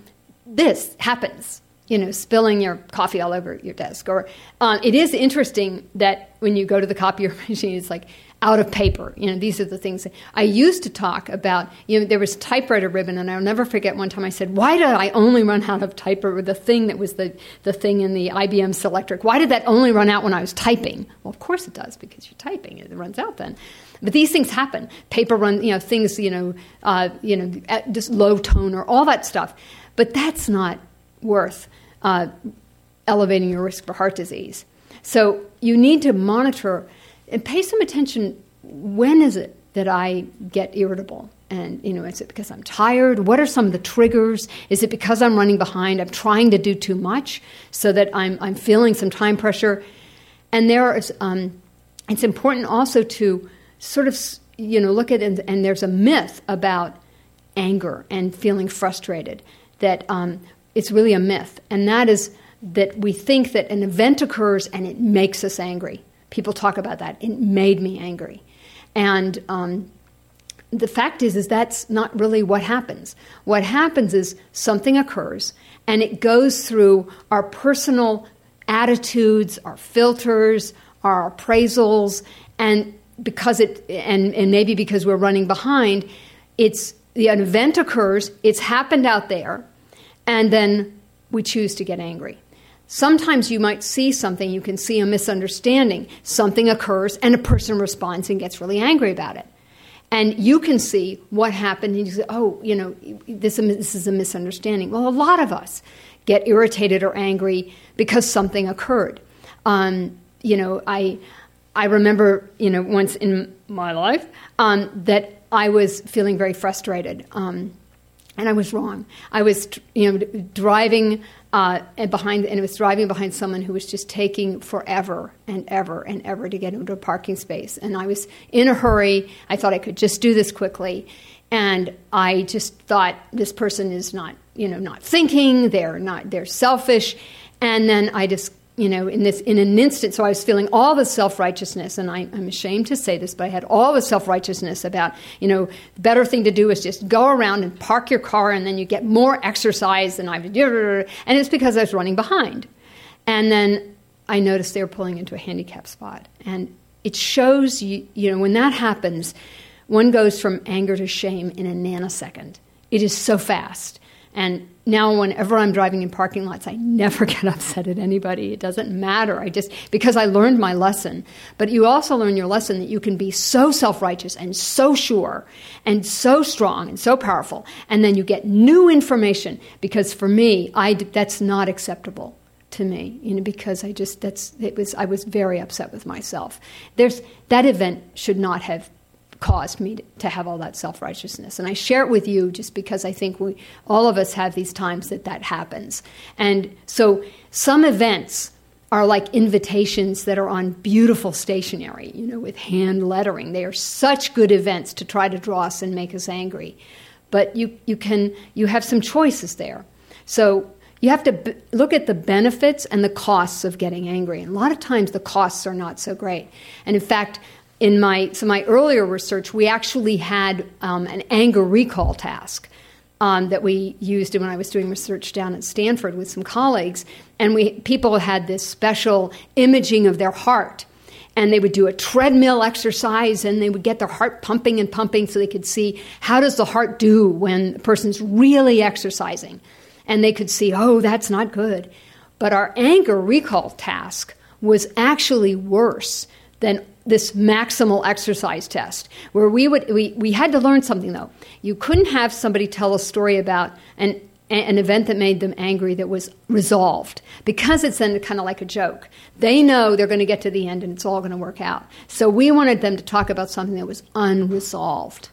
this happens you know, spilling your coffee all over your desk. Or um, it is interesting that when you go to the copier machine, it's like out of paper. You know, these are the things I used to talk about. You know, there was typewriter ribbon, and I'll never forget one time I said, "Why did I only run out of typewriter? The thing that was the the thing in the IBM Selectric. Why did that only run out when I was typing? Well, of course it does because you're typing. It runs out then." But these things happen. Paper run, you know, things, you know, uh, you know, just low toner, all that stuff. But that's not worth uh, elevating your risk for heart disease. So you need to monitor and pay some attention. When is it that I get irritable? And you know, is it because I'm tired? What are some of the triggers? Is it because I'm running behind? I'm trying to do too much, so that I'm I'm feeling some time pressure. And there is, um, it's important also to sort of you know look at and, and there's a myth about anger and feeling frustrated that um, it's really a myth, and that is that we think that an event occurs and it makes us angry. People talk about that. It made me angry, and um, the fact is, is that's not really what happens. What happens is something occurs, and it goes through our personal attitudes, our filters, our appraisals, and because it, and, and maybe because we're running behind, it's the event occurs. It's happened out there and then we choose to get angry. Sometimes you might see something, you can see a misunderstanding. Something occurs, and a person responds and gets really angry about it. And you can see what happened, and you say, oh, you know, this, this is a misunderstanding. Well, a lot of us get irritated or angry because something occurred. Um, you know, I, I remember, you know, once in my life um, that I was feeling very frustrated. Um, and I was wrong. I was, you know, driving uh, and behind, and it was driving behind someone who was just taking forever and ever and ever to get into a parking space. And I was in a hurry. I thought I could just do this quickly, and I just thought this person is not, you know, not thinking. They're not. They're selfish. And then I just you know, in this in an instant. So I was feeling all the self righteousness, and I, am ashamed to say this, but I had all the self righteousness about, you know, the better thing to do is just go around and park your car, and then you get more exercise. than I, and it's because I was running behind, and then I noticed they were pulling into a handicap spot, and it shows you, you know, when that happens, one goes from anger to shame in a nanosecond. It is so fast, and now whenever i'm driving in parking lots i never get upset at anybody. It doesn't matter. I just because i learned my lesson. But you also learn your lesson that you can be so self-righteous and so sure and so strong and so powerful. And then you get new information because for me i that's not acceptable to me you know because i just that's it was i was very upset with myself. There's that event should not have caused me to have all that self righteousness. And I share it with you just because I think we, all of us have these times that that happens. And so some events are like invitations that are on beautiful stationery, you know, with hand lettering. They are such good events to try to draw us and make us angry. But you, you can you have some choices there. So you have to b- look at the benefits and the costs of getting angry. And a lot of times the costs are not so great. And in fact, in my so my earlier research, we actually had um, an anger recall task um, that we used when I was doing research down at Stanford with some colleagues, and we people had this special imaging of their heart. And they would do a treadmill exercise and they would get their heart pumping and pumping so they could see how does the heart do when a person's really exercising. And they could see, oh, that's not good. But our anger recall task was actually worse than this maximal exercise test where we would we, we had to learn something though. You couldn't have somebody tell a story about an an event that made them angry that was resolved. Because it's then kind of like a joke. They know they're going to get to the end and it's all going to work out. So we wanted them to talk about something that was unresolved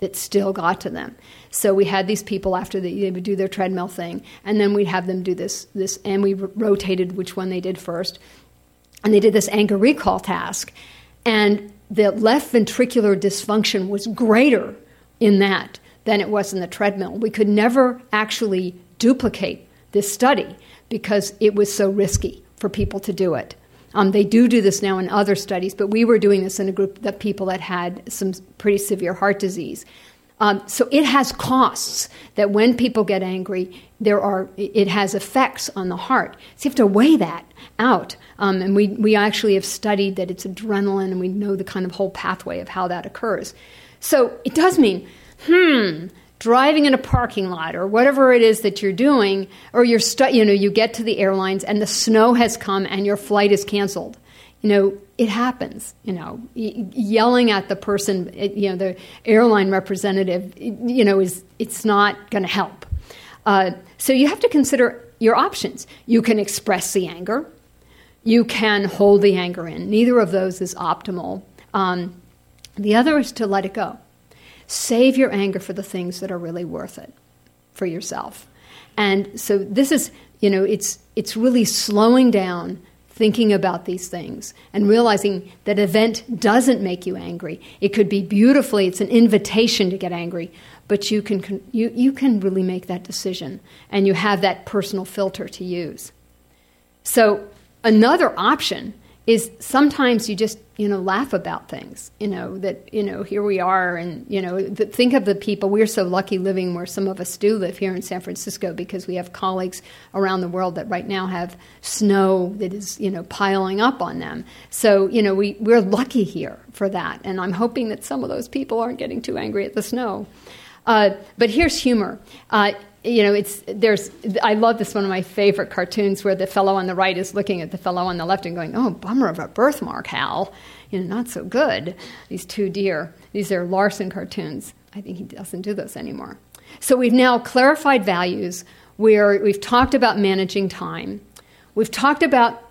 that still got to them. So we had these people after the, they would do their treadmill thing and then we'd have them do this this and we rotated which one they did first. And they did this anger recall task and the left ventricular dysfunction was greater in that than it was in the treadmill. We could never actually duplicate this study because it was so risky for people to do it. Um, they do do this now in other studies, but we were doing this in a group of people that had some pretty severe heart disease. Um, so it has costs that when people get angry, there are it has effects on the heart. So you have to weigh that out. Um, and we, we actually have studied that it's adrenaline and we know the kind of whole pathway of how that occurs. So it does mean, hmm, driving in a parking lot or whatever it is that you're doing, or you're stu- you know, you get to the airlines and the snow has come and your flight is canceled. You know, it happens. You know, yelling at the person, you know, the airline representative, you know, is it's not going to help. Uh, so you have to consider your options. You can express the anger, you can hold the anger in. Neither of those is optimal. Um, the other is to let it go. Save your anger for the things that are really worth it for yourself. And so this is, you know, it's it's really slowing down, thinking about these things, and realizing that event doesn't make you angry. It could be beautifully, it's an invitation to get angry, but you can you, you can really make that decision and you have that personal filter to use. So Another option is sometimes you just you know laugh about things you know that you know here we are and you know think of the people we're so lucky living where some of us do live here in San Francisco because we have colleagues around the world that right now have snow that is you know piling up on them. So you know we we're lucky here for that and I'm hoping that some of those people aren't getting too angry at the snow. Uh, but here's humor. Uh, you know, it's there's. I love this one of my favorite cartoons where the fellow on the right is looking at the fellow on the left and going, "Oh, bummer of a birthmark, Hal. You know, not so good." These two deer. These are Larson cartoons. I think he doesn't do those anymore. So we've now clarified values. Where we've talked about managing time. We've talked about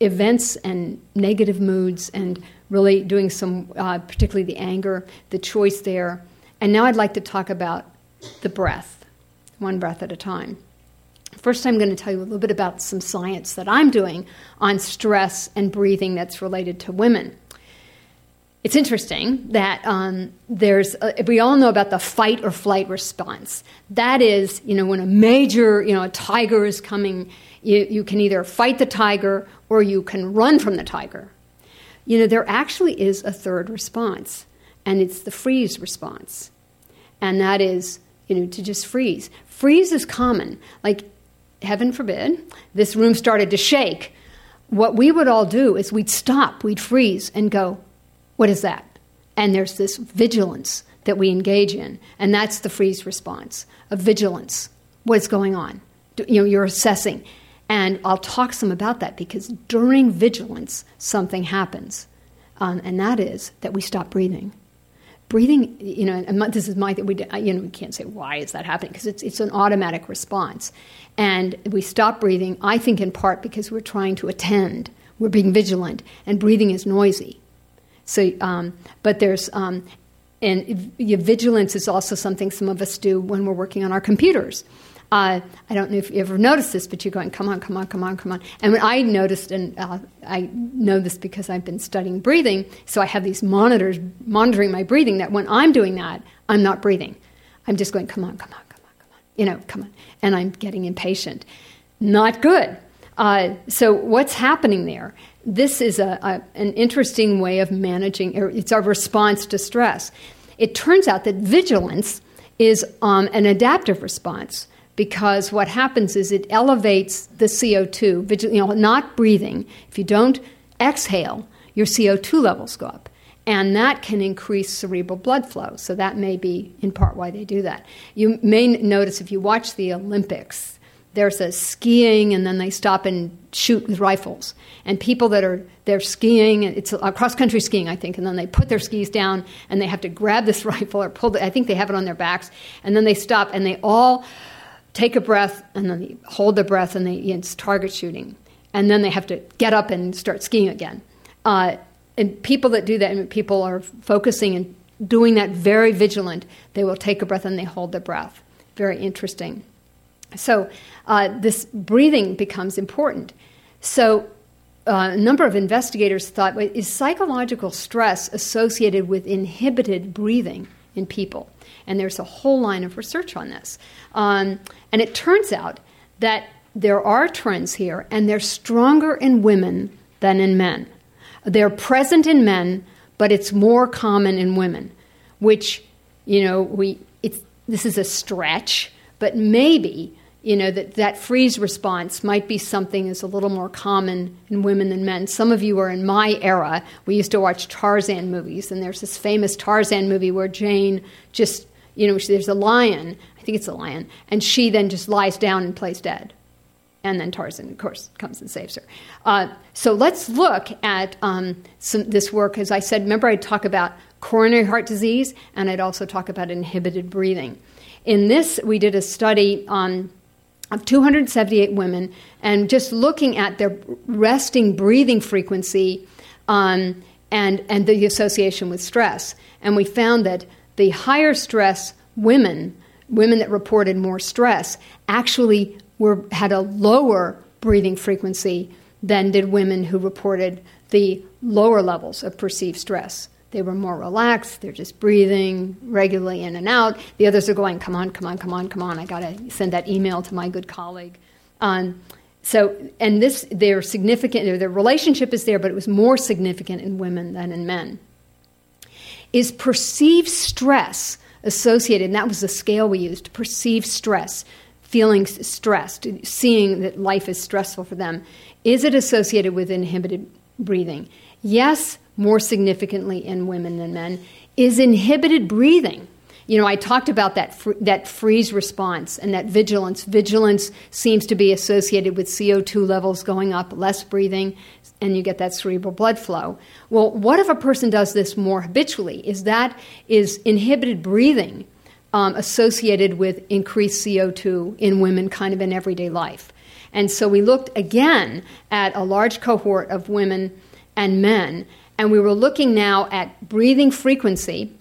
events and negative moods and really doing some, uh, particularly the anger, the choice there. And now I'd like to talk about the breath, one breath at a time. First, I'm going to tell you a little bit about some science that I'm doing on stress and breathing that's related to women. It's interesting that um, there's, a, we all know about the fight or flight response. That is, you know, when a major, you know, a tiger is coming, you, you can either fight the tiger or you can run from the tiger. You know, there actually is a third response, and it's the freeze response. And that is, you know, to just freeze. Freeze is common. Like, heaven forbid, this room started to shake. What we would all do is we'd stop, we'd freeze, and go, what is that? And there's this vigilance that we engage in, and that's the freeze response of vigilance. What's going on? You know, you're assessing. And I'll talk some about that because during vigilance, something happens. Um, and that is that we stop breathing. Breathing, you know, and this is my, we, you know, we can't say why is that happening because it's, it's an automatic response. And we stop breathing, I think in part because we're trying to attend, we're being vigilant, and breathing is noisy. So, um, but there's, um, and vigilance is also something some of us do when we're working on our computers. Uh, I don't know if you ever noticed this, but you're going, come on, come on, come on, come on. And when I noticed, and uh, I know this because I've been studying breathing, so I have these monitors monitoring my breathing, that when I'm doing that, I'm not breathing. I'm just going, come on, come on, come on, come on. You know, come on. And I'm getting impatient. Not good. Uh, so, what's happening there? This is a, a, an interesting way of managing, it's our response to stress. It turns out that vigilance is um, an adaptive response because what happens is it elevates the CO2, you know, not breathing. If you don't exhale, your CO2 levels go up. And that can increase cerebral blood flow. So that may be in part why they do that. You may notice if you watch the Olympics, there's a skiing and then they stop and shoot with rifles and people that are they're skiing it's cross country skiing i think and then they put their skis down and they have to grab this rifle or pull the, i think they have it on their backs and then they stop and they all take a breath and then they hold their breath and they it's target shooting and then they have to get up and start skiing again uh, and people that do that and people are focusing and doing that very vigilant they will take a breath and they hold their breath very interesting so uh, this breathing becomes important. So uh, a number of investigators thought, wait, is psychological stress associated with inhibited breathing in people? And there's a whole line of research on this. Um, and it turns out that there are trends here, and they're stronger in women than in men. They're present in men, but it's more common in women, which, you know, we, it's, this is a stretch, but maybe you know that that freeze response might be something that's a little more common in women than men. Some of you are in my era. We used to watch Tarzan movies, and there's this famous Tarzan movie where Jane just you know there's a lion. I think it's a lion, and she then just lies down and plays dead. And then Tarzan, of course, comes and saves her. Uh, so let's look at um, some, this work. As I said, remember I talk about coronary heart disease, and I'd also talk about inhibited breathing. In this, we did a study on of 278 women and just looking at their resting breathing frequency um, and, and the association with stress. And we found that the higher stress women, women that reported more stress, actually were, had a lower breathing frequency than did women who reported the lower levels of perceived stress. They were more relaxed. They're just breathing regularly in and out. The others are going, come on, come on, come on, come on. I got to send that email to my good colleague. Um, so, and this, their significant, their relationship is there, but it was more significant in women than in men. Is perceived stress associated, and that was the scale we used, perceived stress, feeling stressed, seeing that life is stressful for them, is it associated with inhibited breathing? Yes, more significantly in women than men, is inhibited breathing. you know, I talked about that fr- that freeze response and that vigilance. Vigilance seems to be associated with CO2 levels going up, less breathing, and you get that cerebral blood flow. Well, what if a person does this more habitually? Is that is inhibited breathing um, associated with increased CO2 in women, kind of in everyday life? And so we looked again at a large cohort of women and men, and we were looking now at breathing frequency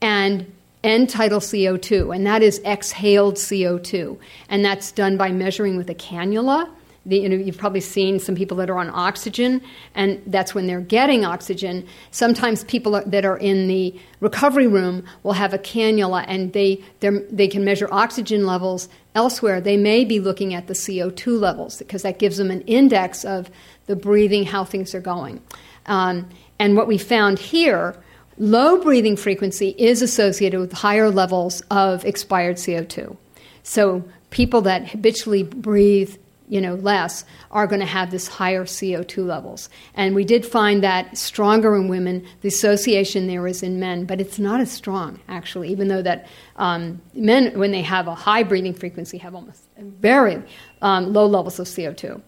and end tidal CO2, and that is exhaled CO2. And that's done by measuring with a cannula. The, you know, you've probably seen some people that are on oxygen, and that's when they're getting oxygen. Sometimes people that are in the recovery room will have a cannula, and they they can measure oxygen levels elsewhere. They may be looking at the CO2 levels because that gives them an index of the breathing, how things are going. Um, and what we found here Low breathing frequency is associated with higher levels of expired CO2. So people that habitually breathe you know less are going to have this higher CO2 levels. And we did find that stronger in women. The association there is in men, but it's not as strong actually. Even though that um, men, when they have a high breathing frequency, have almost very um, low levels of CO2.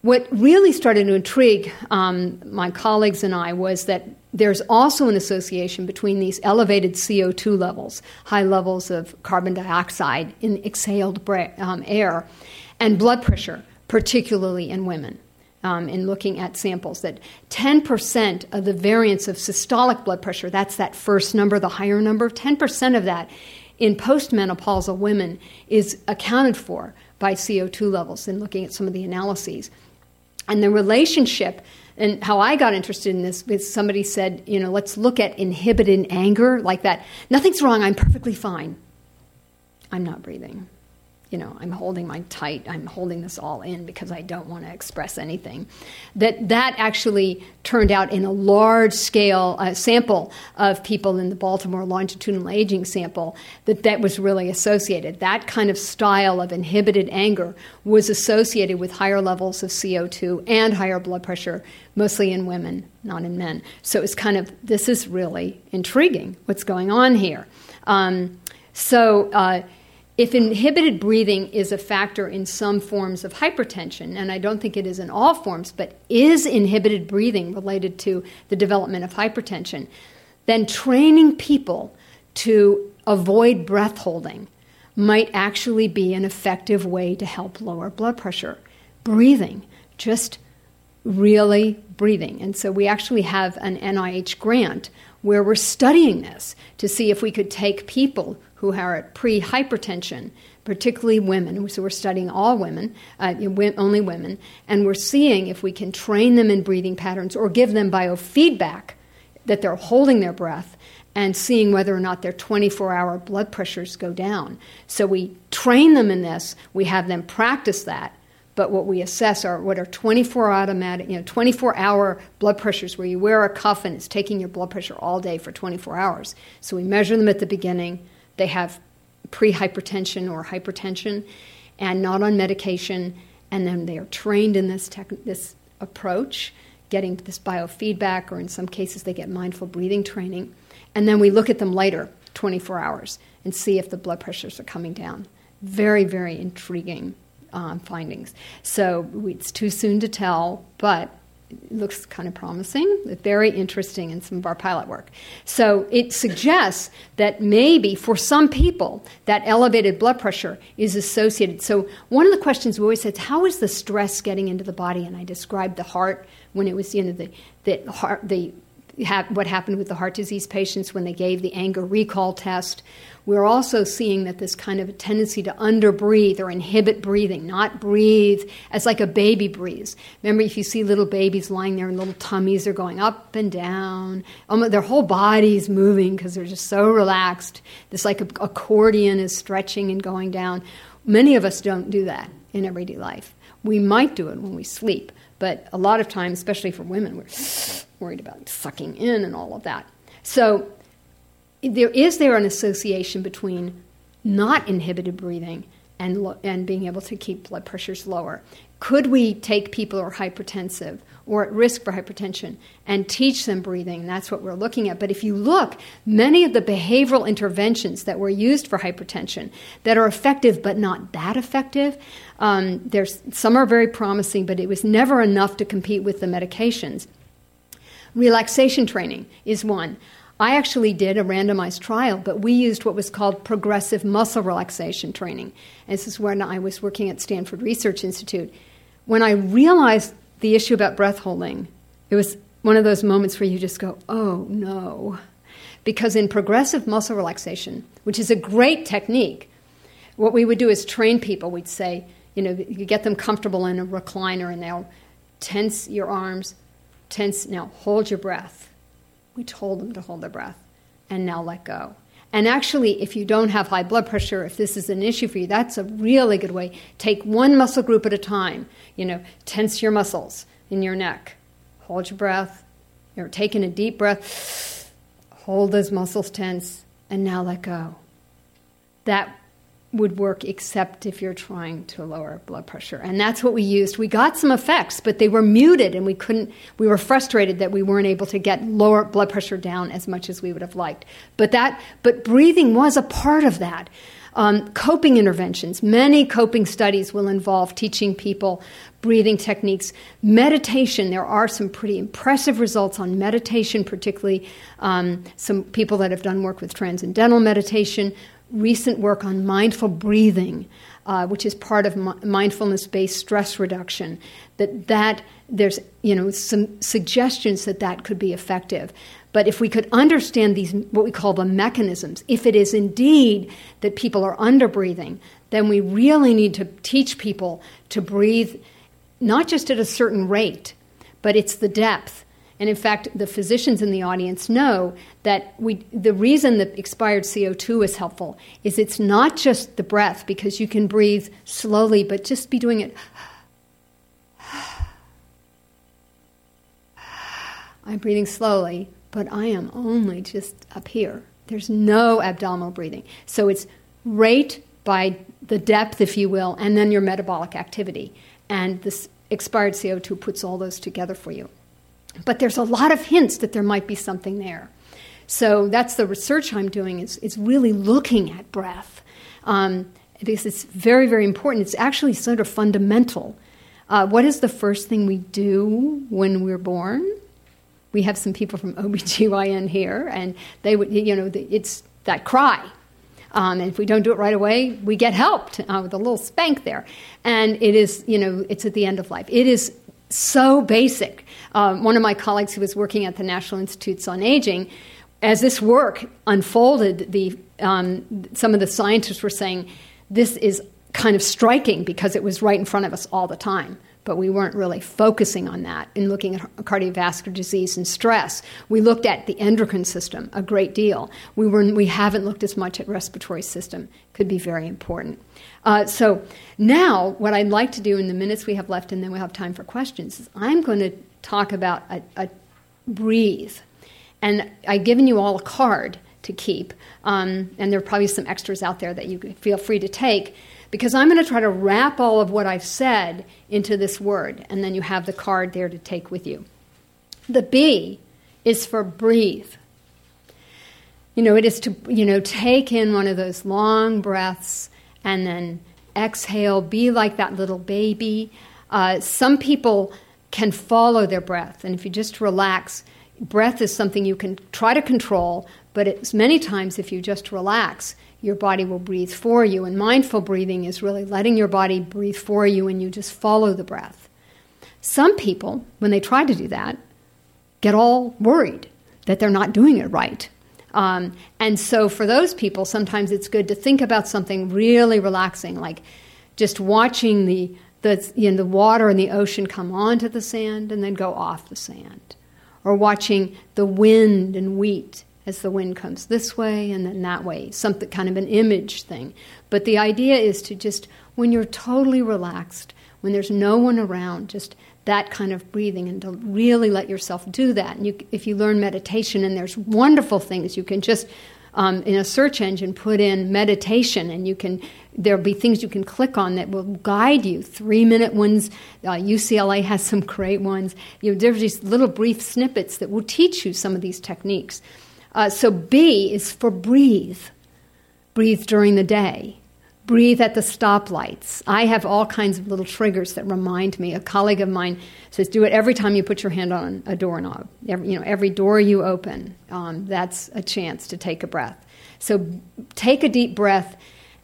What really started to intrigue um, my colleagues and I was that there's also an association between these elevated CO2 levels, high levels of carbon dioxide in exhaled um, air, and blood pressure, particularly in women. Um, in looking at samples, that 10% of the variance of systolic blood pressure, that's that first number, the higher number, 10% of that in postmenopausal women is accounted for by CO2 levels in looking at some of the analyses. And the relationship and how I got interested in this is somebody said, you know, let's look at inhibited anger like that. Nothing's wrong. I'm perfectly fine. I'm not breathing you know, I'm holding my tight, I'm holding this all in because I don't want to express anything. That that actually turned out in a large scale uh, sample of people in the Baltimore longitudinal aging sample that that was really associated. That kind of style of inhibited anger was associated with higher levels of CO2 and higher blood pressure, mostly in women, not in men. So it's kind of this is really intriguing. What's going on here? Um, so. Uh, if inhibited breathing is a factor in some forms of hypertension, and I don't think it is in all forms, but is inhibited breathing related to the development of hypertension, then training people to avoid breath holding might actually be an effective way to help lower blood pressure. Breathing, just really breathing. And so we actually have an NIH grant where we're studying this to see if we could take people who are at pre hypertension, particularly women. So we're studying all women, uh, only women, and we're seeing if we can train them in breathing patterns or give them biofeedback that they're holding their breath and seeing whether or not their 24 hour blood pressures go down. So we train them in this, we have them practice that, but what we assess are what are 24 automatic, you know, 24 hour blood pressures where you wear a cuff and it's taking your blood pressure all day for 24 hours. So we measure them at the beginning they have pre-hypertension or hypertension and not on medication, and then they are trained in this, tech, this approach, getting this biofeedback, or in some cases, they get mindful breathing training. And then we look at them later, 24 hours, and see if the blood pressures are coming down. Very, very intriguing um, findings. So it's too soon to tell, but it looks kind of promising, very interesting in some of our pilot work. So it suggests that maybe for some people that elevated blood pressure is associated. So one of the questions we always said, is how is the stress getting into the body? And I described the heart when it was you know the the heart the what happened with the heart disease patients when they gave the anger recall test we're also seeing that this kind of a tendency to underbreathe or inhibit breathing, not breathe as like a baby breathes. Remember, if you see little babies lying there and little tummies are going up and down, almost their whole body's moving because they're just so relaxed. This like a accordion is stretching and going down. Many of us don't do that in everyday life. We might do it when we sleep, but a lot of times, especially for women, we're worried about sucking in and all of that. So there is there an association between not inhibited breathing and, lo- and being able to keep blood pressures lower. Could we take people who are hypertensive or at risk for hypertension and teach them breathing? That's what we're looking at. But if you look, many of the behavioral interventions that were used for hypertension that are effective but not that effective, um, there's, some are very promising, but it was never enough to compete with the medications. Relaxation training is one. I actually did a randomized trial, but we used what was called progressive muscle relaxation training. This is when I was working at Stanford Research Institute. When I realized the issue about breath holding, it was one of those moments where you just go, oh no. Because in progressive muscle relaxation, which is a great technique, what we would do is train people. We'd say, you know, you get them comfortable in a recliner and they'll tense your arms, tense, now hold your breath we told them to hold their breath and now let go. And actually, if you don't have high blood pressure, if this is an issue for you, that's a really good way. Take one muscle group at a time. You know, tense your muscles in your neck. Hold your breath. You're taking a deep breath. Hold those muscles tense and now let go. That would work except if you're trying to lower blood pressure. And that's what we used. We got some effects, but they were muted and we couldn't we were frustrated that we weren't able to get lower blood pressure down as much as we would have liked. But that but breathing was a part of that. Um, coping interventions. Many coping studies will involve teaching people breathing techniques. Meditation, there are some pretty impressive results on meditation, particularly um, some people that have done work with transcendental meditation recent work on mindful breathing, uh, which is part of mi- mindfulness-based stress reduction. That that there's you know some suggestions that that could be effective. But if we could understand these, what we call the mechanisms, if it is indeed that people are under breathing, then we really need to teach people to breathe not just at a certain rate, but it's the depth and in fact, the physicians in the audience know that we, the reason that expired CO2 is helpful is it's not just the breath, because you can breathe slowly, but just be doing it. I'm breathing slowly, but I am only just up here. There's no abdominal breathing. So it's rate by the depth, if you will, and then your metabolic activity. And this expired CO2 puts all those together for you. But there's a lot of hints that there might be something there. So that's the research I'm doing is, is really looking at breath. Um, because it's very, very important. It's actually sort of fundamental. Uh, what is the first thing we do when we're born? We have some people from OBGYN here, and they would, you know, it's that cry. Um, and if we don't do it right away, we get helped uh, with a little spank there. And it is, you know, it's at the end of life. It is so basic. Um, one of my colleagues who was working at the National Institutes on Aging, as this work unfolded, the, um, some of the scientists were saying this is kind of striking because it was right in front of us all the time. But we weren't really focusing on that in looking at cardiovascular disease and stress. We looked at the endocrine system a great deal. We, were, we haven't looked as much at respiratory system. Could be very important. Uh, so now, what I'd like to do in the minutes we have left, and then we'll have time for questions, is I'm going to talk about a, a breathe. And I've given you all a card to keep, um, and there are probably some extras out there that you feel free to take, because I'm going to try to wrap all of what I've said into this word, and then you have the card there to take with you. The B is for breathe. You know, it is to, you know, take in one of those long breaths and then exhale, be like that little baby. Uh, some people can follow their breath, and if you just relax, breath is something you can try to control, but it's many times if you just relax, your body will breathe for you. And mindful breathing is really letting your body breathe for you and you just follow the breath. Some people, when they try to do that, get all worried that they're not doing it right. Um, and so for those people, sometimes it's good to think about something really relaxing, like just watching the, the, you know, the water and the ocean come onto the sand and then go off the sand. Or watching the wind and wheat as the wind comes this way and then that way, something kind of an image thing. But the idea is to just, when you're totally relaxed, when there's no one around, just that kind of breathing and to really let yourself do that. And you, if you learn meditation, and there's wonderful things, you can just um, in a search engine, put in meditation, and you can there'll be things you can click on that will guide you. Three minute ones. Uh, UCLA has some great ones. You know, there's these little brief snippets that will teach you some of these techniques. Uh, so B is for breathe. Breathe during the day. Breathe at the stoplights. I have all kinds of little triggers that remind me. A colleague of mine says, "Do it every time you put your hand on a doorknob. Every, you know, every door you open, um, that's a chance to take a breath." So, take a deep breath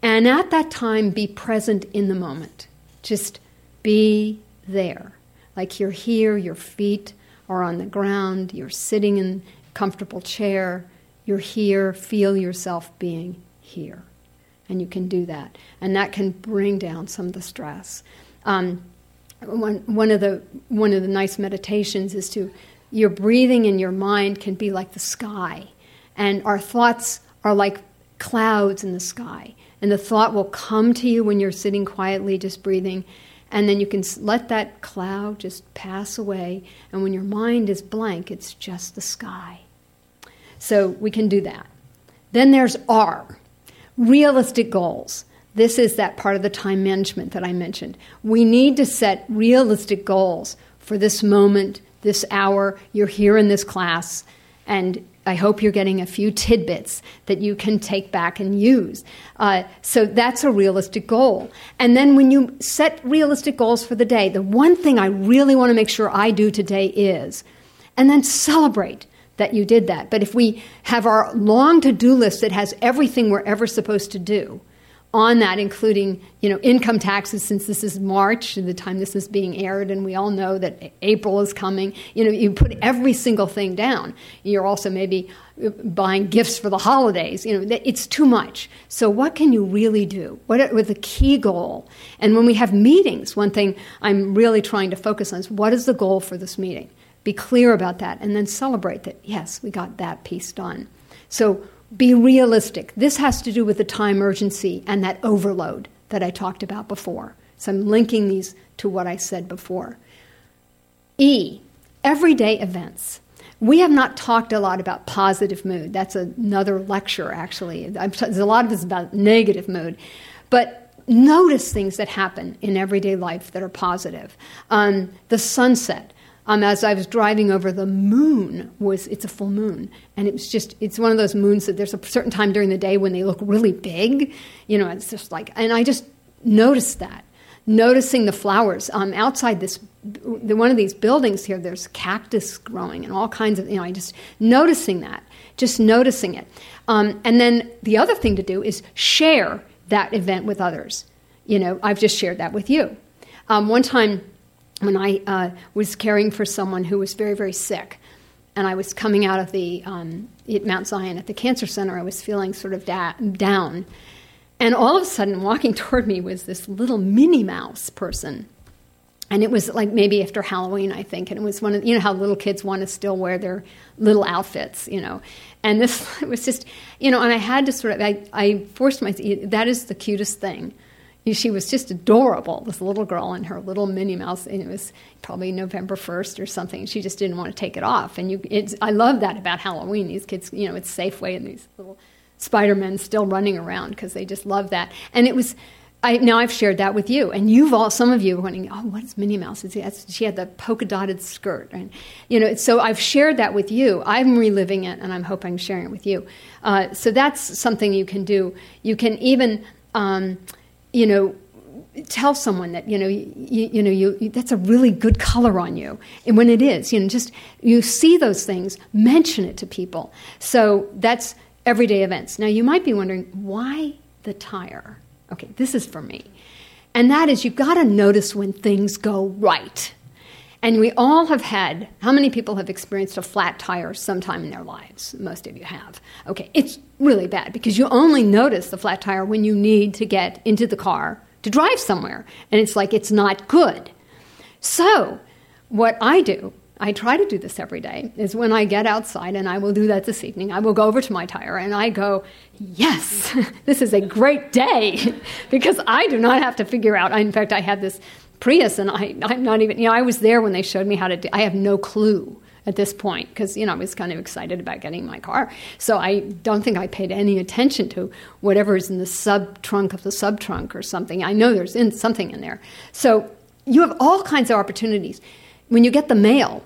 and at that time, be present in the moment. Just be there. Like you're here, your feet are on the ground, you're sitting in comfortable chair, you're here, feel yourself being here. And you can do that. And that can bring down some of the stress. Um, one, one, of the, one of the nice meditations is to, your breathing in your mind can be like the sky. And our thoughts are like clouds in the sky. And the thought will come to you when you're sitting quietly, just breathing. And then you can let that cloud just pass away. And when your mind is blank, it's just the sky. So we can do that. Then there's R, realistic goals. This is that part of the time management that I mentioned. We need to set realistic goals for this moment, this hour. You're here in this class, and I hope you're getting a few tidbits that you can take back and use. Uh, so that's a realistic goal. And then when you set realistic goals for the day, the one thing I really want to make sure I do today is, and then celebrate that you did that. But if we have our long to do list that has everything we're ever supposed to do, on that, including you know income taxes, since this is March, the time this is being aired, and we all know that April is coming. You know, you put every single thing down. You're also maybe uh, buying gifts for the holidays. You know, it's too much. So, what can you really do? What with the key goal? And when we have meetings, one thing I'm really trying to focus on is what is the goal for this meeting. Be clear about that, and then celebrate that. Yes, we got that piece done. So be realistic. This has to do with the time urgency and that overload that I talked about before. So I'm linking these to what I said before. E, everyday events. We have not talked a lot about positive mood. That's another lecture, actually. There's a lot of this about negative mood. But notice things that happen in everyday life that are positive. Um, the sunset um, as I was driving over the moon was it's a full moon. And it was just it's one of those moons that there's a certain time during the day when they look really big. You know it's just like and I just noticed that. Noticing the flowers um, outside this one of these buildings here there's cactus growing and all kinds of you know I just noticing that just noticing it. Um, and then the other thing to do is share that event with others. You know I've just shared that with you. Um, one time when I uh, was caring for someone who was very, very sick. And I was coming out of the um, at Mount Zion at the cancer center. I was feeling sort of da- down, and all of a sudden, walking toward me was this little Minnie Mouse person, and it was like maybe after Halloween, I think. And it was one of you know how little kids want to still wear their little outfits, you know. And this was just you know, and I had to sort of I, I forced myself. That is the cutest thing she was just adorable, this little girl in her little Minnie Mouse. And it was probably November 1st or something. She just didn't want to take it off. And you, I love that about Halloween. These kids, you know, it's Safeway and these little Spider-Men still running around because they just love that. And it was, I, now I've shared that with you, and you've all, some of you are wondering, oh, what is Minnie Mouse? She had the polka dotted skirt, and you know. So I've shared that with you. I'm reliving it, and I'm hoping sharing it with you. Uh, so that's something you can do. You can even um, you know, tell someone that you know you, you know you, you, that's a really good color on you. And when it is you know just you see those things mention it to people. So that's everyday events. Now you might be wondering why the tire? Okay this is for me. And that is you've got to notice when things go right and we all have had how many people have experienced a flat tire sometime in their lives most of you have okay it's really bad because you only notice the flat tire when you need to get into the car to drive somewhere. And it's like it's not good. So, what I do, I try to do this every day, is when I get outside, and I will do that this evening, I will go over to my tire and I go, Yes, this is a great day because I do not have to figure out. In fact, I had this Prius and I, I'm not even, you know, I was there when they showed me how to do I have no clue at this point because you know I was kind of excited about getting my car. So I don't think I paid any attention to whatever is in the sub trunk of the sub trunk or something. I know there's in, something in there. So you have all kinds of opportunities. When you get the mail,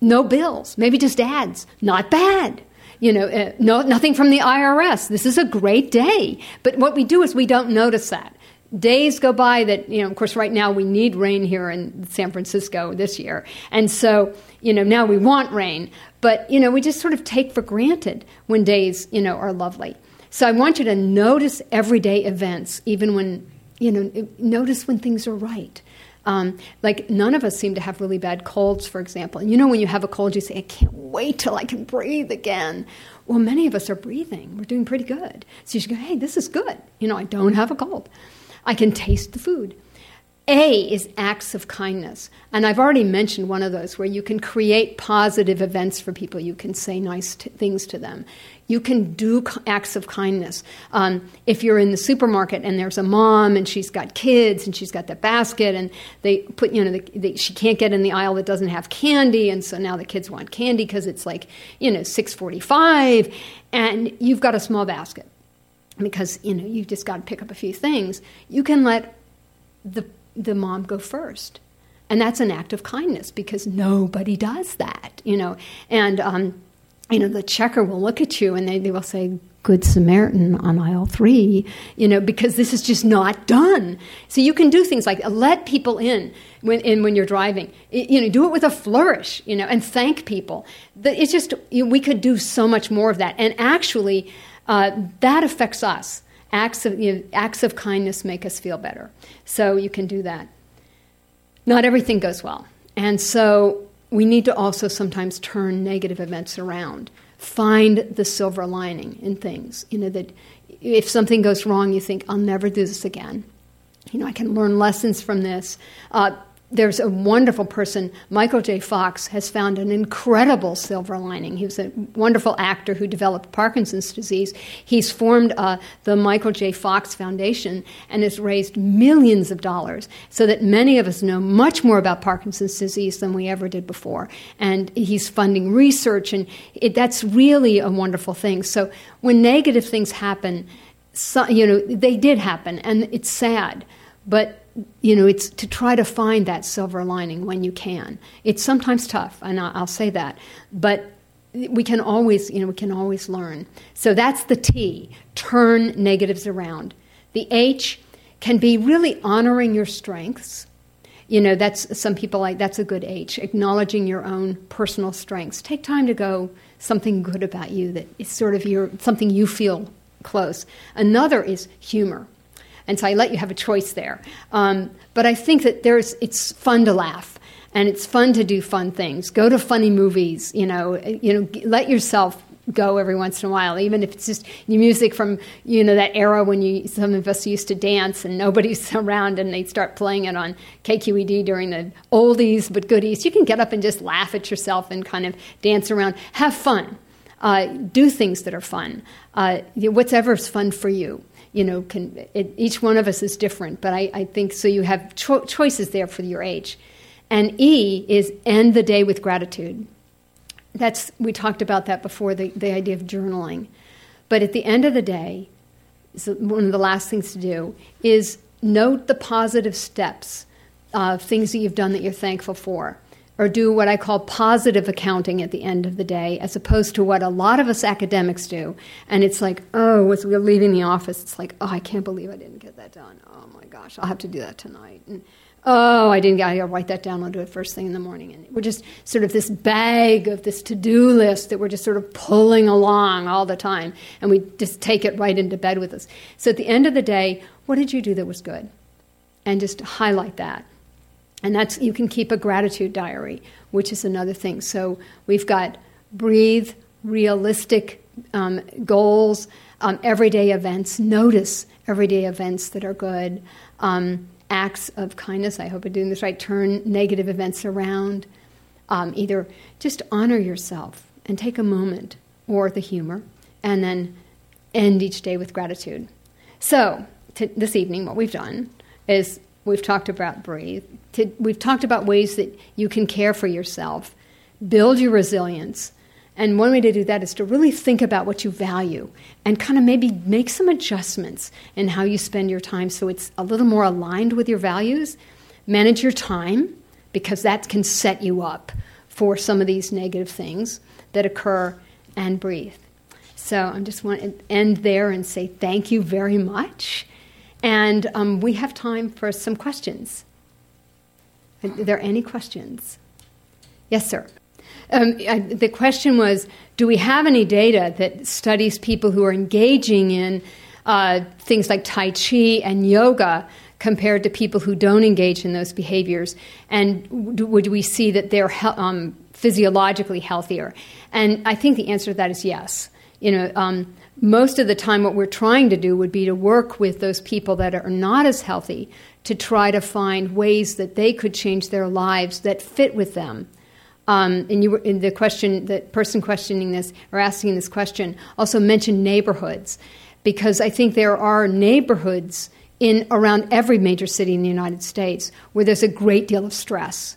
no bills, maybe just ads, not bad you know, uh, no, nothing from the IRS. This is a great day. But what we do is we don't notice that. Days go by that, you know, of course, right now we need rain here in San Francisco this year. And so, you know, now we want rain. But, you know, we just sort of take for granted when days, you know, are lovely. So I want you to notice everyday events, even when, you know, notice when things are right. Um, like none of us seem to have really bad colds, for example. And you know, when you have a cold, you say, "I can't wait till I can breathe again." Well, many of us are breathing. We're doing pretty good. So you should go, "Hey, this is good." You know, I don't have a cold. I can taste the food. A is acts of kindness. And I've already mentioned one of those where you can create positive events for people. You can say nice t- things to them. You can do acts of kindness. Um, if you're in the supermarket and there's a mom and she's got kids and she's got the basket and they put, you know, the, the, she can't get in the aisle that doesn't have candy, and so now the kids want candy because it's like, you know, 6:45, and you've got a small basket because you know you've just got to pick up a few things. You can let the the mom go first. And that's an act of kindness because nobody does that, you know. And, um, you know, the checker will look at you and they, they will say, Good Samaritan on aisle three, you know, because this is just not done. So you can do things like let people in when, in, when you're driving. You know, do it with a flourish, you know, and thank people. It's just, you know, we could do so much more of that. And actually, uh, that affects us acts of, you know, acts of kindness make us feel better. So you can do that. Not everything goes well. And so we need to also sometimes turn negative events around. Find the silver lining in things. You know, that if something goes wrong, you think, I'll never do this again. You know, I can learn lessons from this. Uh, there's a wonderful person, Michael J. Fox, has found an incredible silver lining. He was a wonderful actor who developed Parkinson's disease. He's formed uh, the Michael J. Fox Foundation and has raised millions of dollars so that many of us know much more about Parkinson's disease than we ever did before. And he's funding research, and it, that's really a wonderful thing. So when negative things happen, so, you know, they did happen, and it's sad. But you know, it's to try to find that silver lining when you can. It's sometimes tough, and I'll say that, but we can always, you know, we can always learn. So that's the T. Turn negatives around. The H can be really honoring your strengths. You know, that's some people like that's a good H. Acknowledging your own personal strengths. Take time to go something good about you that is sort of your something you feel close. Another is humor and so I let you have a choice there. Um, but I think that there's it's fun to laugh and it's fun to do fun things. Go to funny movies. You know, you know, let yourself go every once in a while, even if it's just music from you know that era when you some of us used to dance and nobody's around and they start playing it on KQED during the oldies but goodies. You can get up and just laugh at yourself and kind of dance around, have fun, uh, do things that are fun. Uh, whatever's fun for you you know, can, it, each one of us is different, but I, I think so you have cho- choices there for your age. And E is end the day with gratitude. That's, we talked about that before, the, the idea of journaling. But at the end of the day, so one of the last things to do is note the positive steps, uh, things that you've done that you're thankful for or do what I call positive accounting at the end of the day, as opposed to what a lot of us academics do. And it's like, oh, as we're leaving the office, it's like, oh, I can't believe I didn't get that done. Oh my gosh, I'll have to do that tonight. And oh, I didn't get, I gotta write that down, I'll do it first thing in the morning. And we're just sort of this bag of this to do list that we're just sort of pulling along all the time. And we just take it right into bed with us. So at the end of the day, what did you do that was good? And just highlight that. And that's you can keep a gratitude diary, which is another thing. So we've got breathe, realistic um, goals, um, everyday events. Notice everyday events that are good. Um, acts of kindness. I hope I'm doing this right. Turn negative events around. Um, either just honor yourself and take a moment, or the humor, and then end each day with gratitude. So t- this evening, what we've done is We've talked about breathe. To, we've talked about ways that you can care for yourself. build your resilience. And one way to do that is to really think about what you value and kind of maybe make some adjustments in how you spend your time so it's a little more aligned with your values. Manage your time because that can set you up for some of these negative things that occur and breathe. So I just want to end there and say thank you very much. And um, we have time for some questions. Are there any questions? Yes, sir. Um, I, the question was Do we have any data that studies people who are engaging in uh, things like Tai Chi and yoga compared to people who don't engage in those behaviors? And would we see that they're um, physiologically healthier? And I think the answer to that is yes. You know, um, most of the time, what we're trying to do would be to work with those people that are not as healthy to try to find ways that they could change their lives that fit with them. Um, and you were, in the question, the person questioning this or asking this question also mentioned neighborhoods, because I think there are neighborhoods in around every major city in the United States where there's a great deal of stress.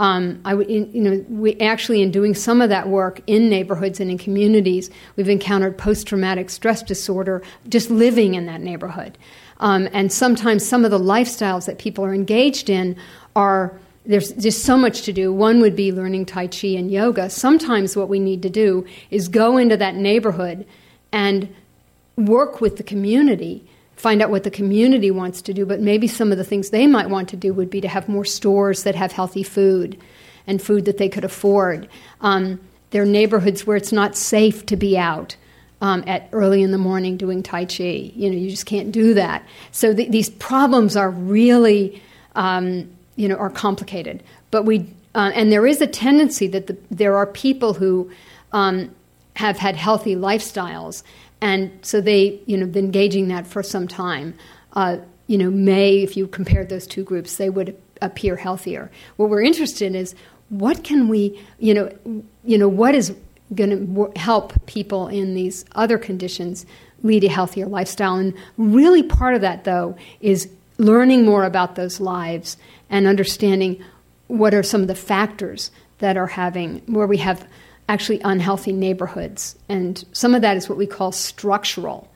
Um, I, in, you know, we actually, in doing some of that work in neighborhoods and in communities, we've encountered post-traumatic stress disorder just living in that neighborhood. Um, and sometimes some of the lifestyles that people are engaged in are there's just so much to do. One would be learning Tai Chi and yoga. Sometimes what we need to do is go into that neighborhood and work with the community, find out what the community wants to do, but maybe some of the things they might want to do would be to have more stores that have healthy food and food that they could afford. Um, there are neighborhoods where it's not safe to be out. Um, at early in the morning doing tai chi, you know, you just can't do that. So th- these problems are really um, you know, are complicated. But we, uh, and there is a tendency that the, there are people who um, have had healthy lifestyles, and so they, you know, been engaging that for some time. Uh, you know, may if you compared those two groups, they would appear healthier. What we're interested in is what can we, you know, you know, what is going to help people in these other conditions lead a healthier lifestyle. And really, part of that, though, is learning more about those lives and understanding what are some of the factors that are having where we have actually unhealthy neighborhoods and some of that is what we call structural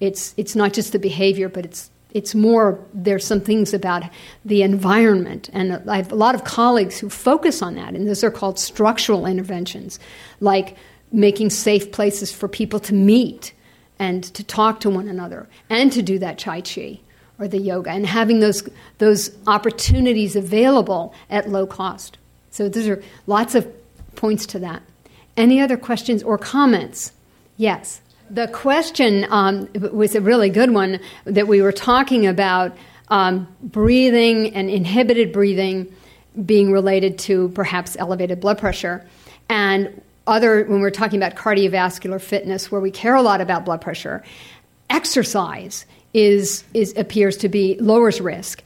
it's it's not just the behavior but it's it's more there's some things about the environment and I have a lot of colleagues who focus on that and those are called structural interventions like making safe places for people to meet and to talk to one another and to do that tai chi or the yoga and having those, those opportunities available at low cost. So, those are lots of points to that. Any other questions or comments? Yes. The question um, was a really good one that we were talking about um, breathing and inhibited breathing being related to perhaps elevated blood pressure. And other, when we're talking about cardiovascular fitness, where we care a lot about blood pressure, exercise is, is appears to be lowers risk.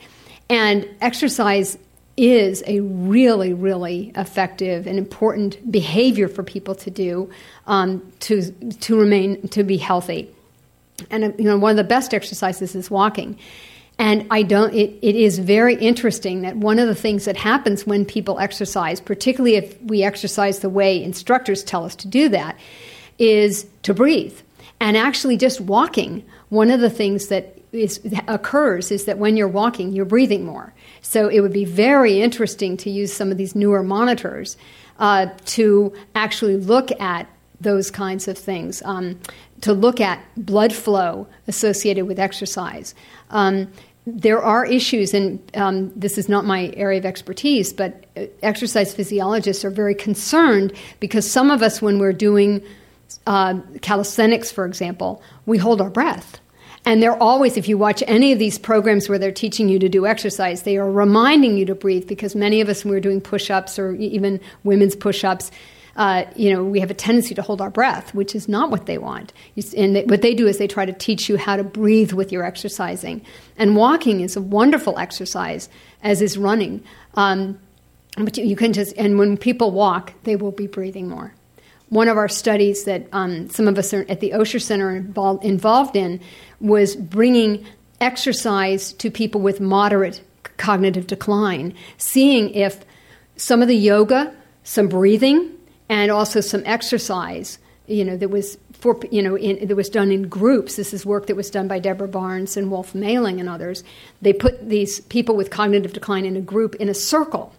And exercise is a really, really effective and important behavior for people to do um, to to remain to be healthy. And you know, one of the best exercises is walking. And I don't. It, it is very interesting that one of the things that happens when people exercise, particularly if we exercise the way instructors tell us to do that, is to breathe. And actually, just walking one of the things that is, occurs is that when you're walking, you're breathing more. So it would be very interesting to use some of these newer monitors uh, to actually look at those kinds of things, um, to look at blood flow associated with exercise. Um, there are issues, and um, this is not my area of expertise, but uh, exercise physiologists are very concerned because some of us, when we're doing uh, calisthenics, for example, we hold our breath. And they're always, if you watch any of these programs where they're teaching you to do exercise, they are reminding you to breathe because many of us, when we're doing push ups or even women's push ups, uh, you know, we have a tendency to hold our breath, which is not what they want. And they, what they do is they try to teach you how to breathe with your exercising. And walking is a wonderful exercise, as is running. Um, but you, you can just, and when people walk, they will be breathing more one of our studies that um, some of us at the Osher Center are involved, involved in was bringing exercise to people with moderate cognitive decline, seeing if some of the yoga some breathing and also some exercise. You know, that was for you know in, that was done in groups. This is work that was done by Deborah Barnes and Wolf Mehling and others. They put these people with cognitive decline in a group in a circle,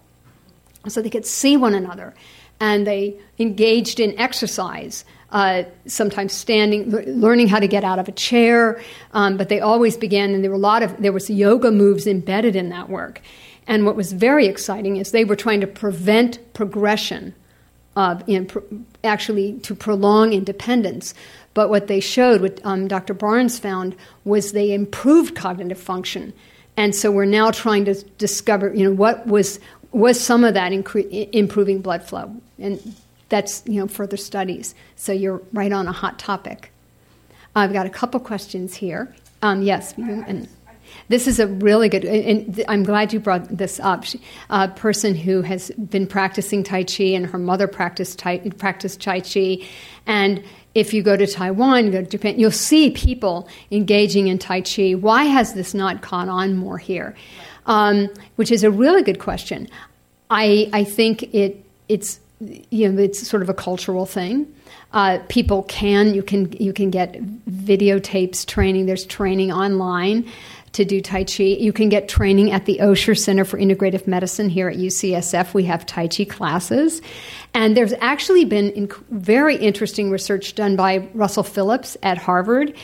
so they could see one another, and they engaged in exercise. Uh, sometimes standing, learning how to get out of a chair, um, but they always began, and there were a lot of there was yoga moves embedded in that work. And what was very exciting is they were trying to prevent progression of in, actually to prolong independence. But what they showed, what um, Dr. Barnes found, was they improved cognitive function. And so we're now trying to discover, you know, what was was some of that incre- improving blood flow, and that's you know further studies. So you're right on a hot topic. I've got a couple questions here. Um, yes, and this is a really good, and I'm glad you brought this up. A person who has been practicing Tai Chi, and her mother practiced Tai, practiced Tai Chi. And if you go to Taiwan, go to Japan, you'll see people engaging in Tai Chi. Why has this not caught on more here? Um, which is a really good question. I, I think it, it's, you know, it's sort of a cultural thing. Uh, people can you can you can get videotapes training. There's training online to do Tai Chi. You can get training at the Osher Center for Integrative Medicine here at UCSF. We have Tai Chi classes. And there's actually been inc- very interesting research done by Russell Phillips at Harvard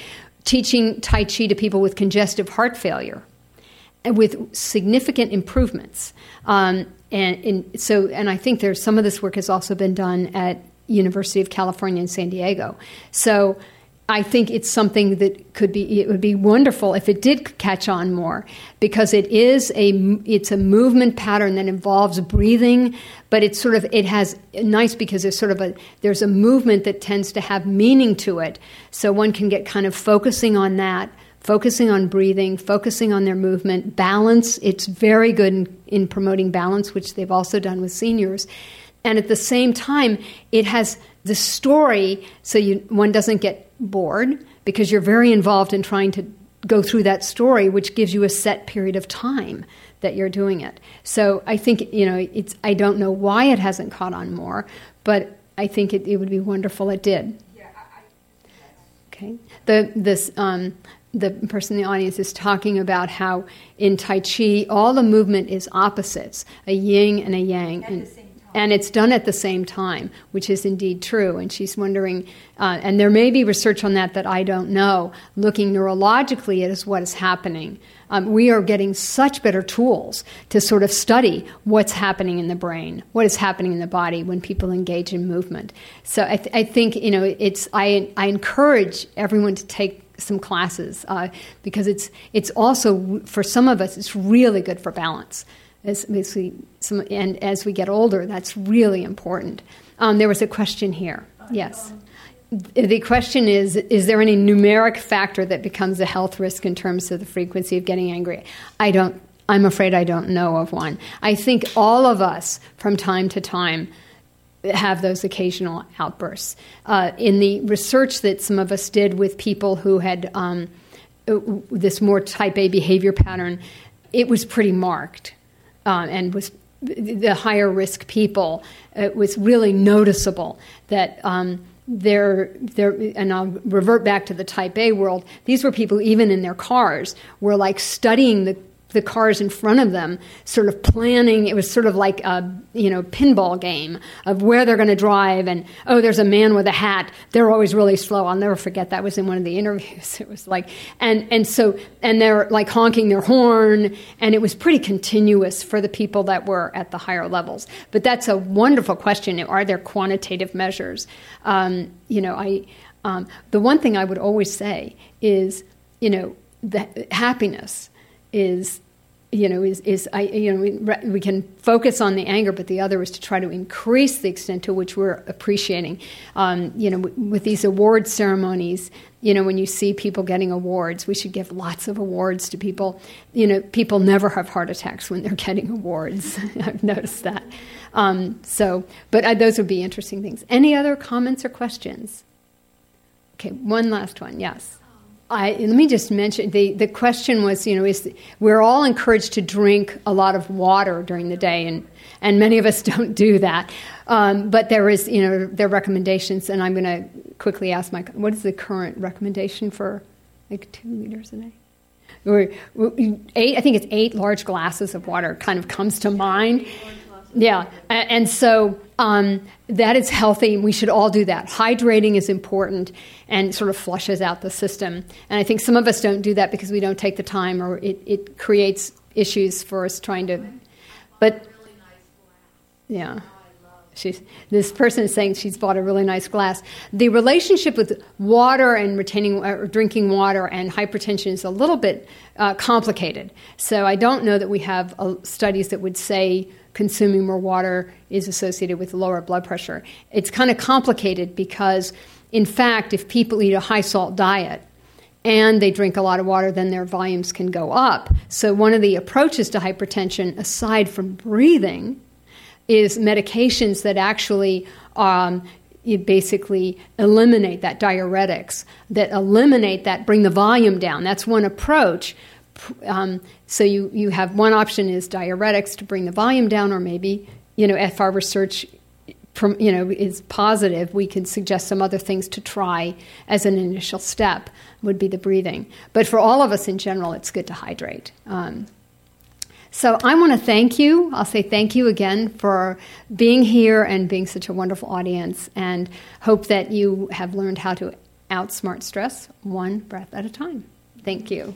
teaching Tai Chi to people with congestive heart failure with significant improvements. Um, and, and so, and I think there's some of this work has also been done at University of California in San Diego. So I think it's something that could be it would be wonderful if it did catch on more because it is a it's a movement pattern that involves breathing but it's sort of it has nice because there's sort of a there's a movement that tends to have meaning to it so one can get kind of focusing on that focusing on breathing focusing on their movement balance it's very good in, in promoting balance which they've also done with seniors and at the same time it has the story so you one doesn't get bored because you're very involved in trying to go through that story, which gives you a set period of time that you're doing it. So I think, you know, it's, I don't know why it hasn't caught on more, but I think it, it would be wonderful it did. Okay. The, this, um, the person in the audience is talking about how in Tai Chi, all the movement is opposites a yin and a yang. And, and it's done at the same time, which is indeed true. And she's wondering, uh, and there may be research on that that I don't know, looking neurologically at what is happening. Um, we are getting such better tools to sort of study what's happening in the brain, what is happening in the body when people engage in movement. So I, th- I think you know it's I, I encourage everyone to take some classes uh, because it's it's also for some of us it's really good for balance as, we, some, and as we get older, that's really important. Um, there was a question here. Yes. The question is Is there any numeric factor that becomes a health risk in terms of the frequency of getting angry? I don't, I'm afraid I don't know of one. I think all of us, from time to time, have those occasional outbursts. Uh, in the research that some of us did with people who had um, this more type A behavior pattern, it was pretty marked um, and was the higher risk people, it was really noticeable that um, they're, and I'll revert back to the type A world, these were people, even in their cars, were like studying the the cars in front of them, sort of planning. It was sort of like a you know pinball game of where they're going to drive, and oh, there's a man with a hat. They're always really slow. I'll never forget that was in one of the interviews. It was like and and so and they're like honking their horn, and it was pretty continuous for the people that were at the higher levels. But that's a wonderful question. Are there quantitative measures? Um, you know, I um, the one thing I would always say is you know the happiness is you know is, is I, you know we, we can focus on the anger but the other is to try to increase the extent to which we're appreciating. Um, you know with these award ceremonies you know when you see people getting awards we should give lots of awards to people. You know people never have heart attacks when they're getting awards. I've noticed that. Um, so but uh, those would be interesting things. Any other comments or questions? Okay one last one yes I, let me just mention the, the question was, you know, is we're all encouraged to drink a lot of water during the day, and, and many of us don't do that. Um, but there is, you know, there are recommendations, and I'm going to quickly ask my, what is the current recommendation for like two liters a day? Eight, I think it's eight large glasses of water kind of comes to mind. Yeah, and so um, that is healthy. We should all do that. Hydrating is important and sort of flushes out the system. And I think some of us don't do that because we don't take the time or it, it creates issues for us trying to. But, yeah. She's, this person is saying she's bought a really nice glass. The relationship with water and retaining uh, drinking water and hypertension is a little bit uh, complicated. So I don't know that we have uh, studies that would say consuming more water is associated with lower blood pressure. It's kind of complicated because, in fact, if people eat a high salt diet, and they drink a lot of water, then their volumes can go up. So, one of the approaches to hypertension, aside from breathing, is medications that actually um, you basically eliminate that diuretics, that eliminate that, bring the volume down. That's one approach. Um, so you, you have one option is diuretics to bring the volume down, or maybe you know if our research you know is positive, we can suggest some other things to try as an initial step. Would be the breathing, but for all of us in general, it's good to hydrate. Um, so I want to thank you. I'll say thank you again for being here and being such a wonderful audience, and hope that you have learned how to outsmart stress one breath at a time. Thank you.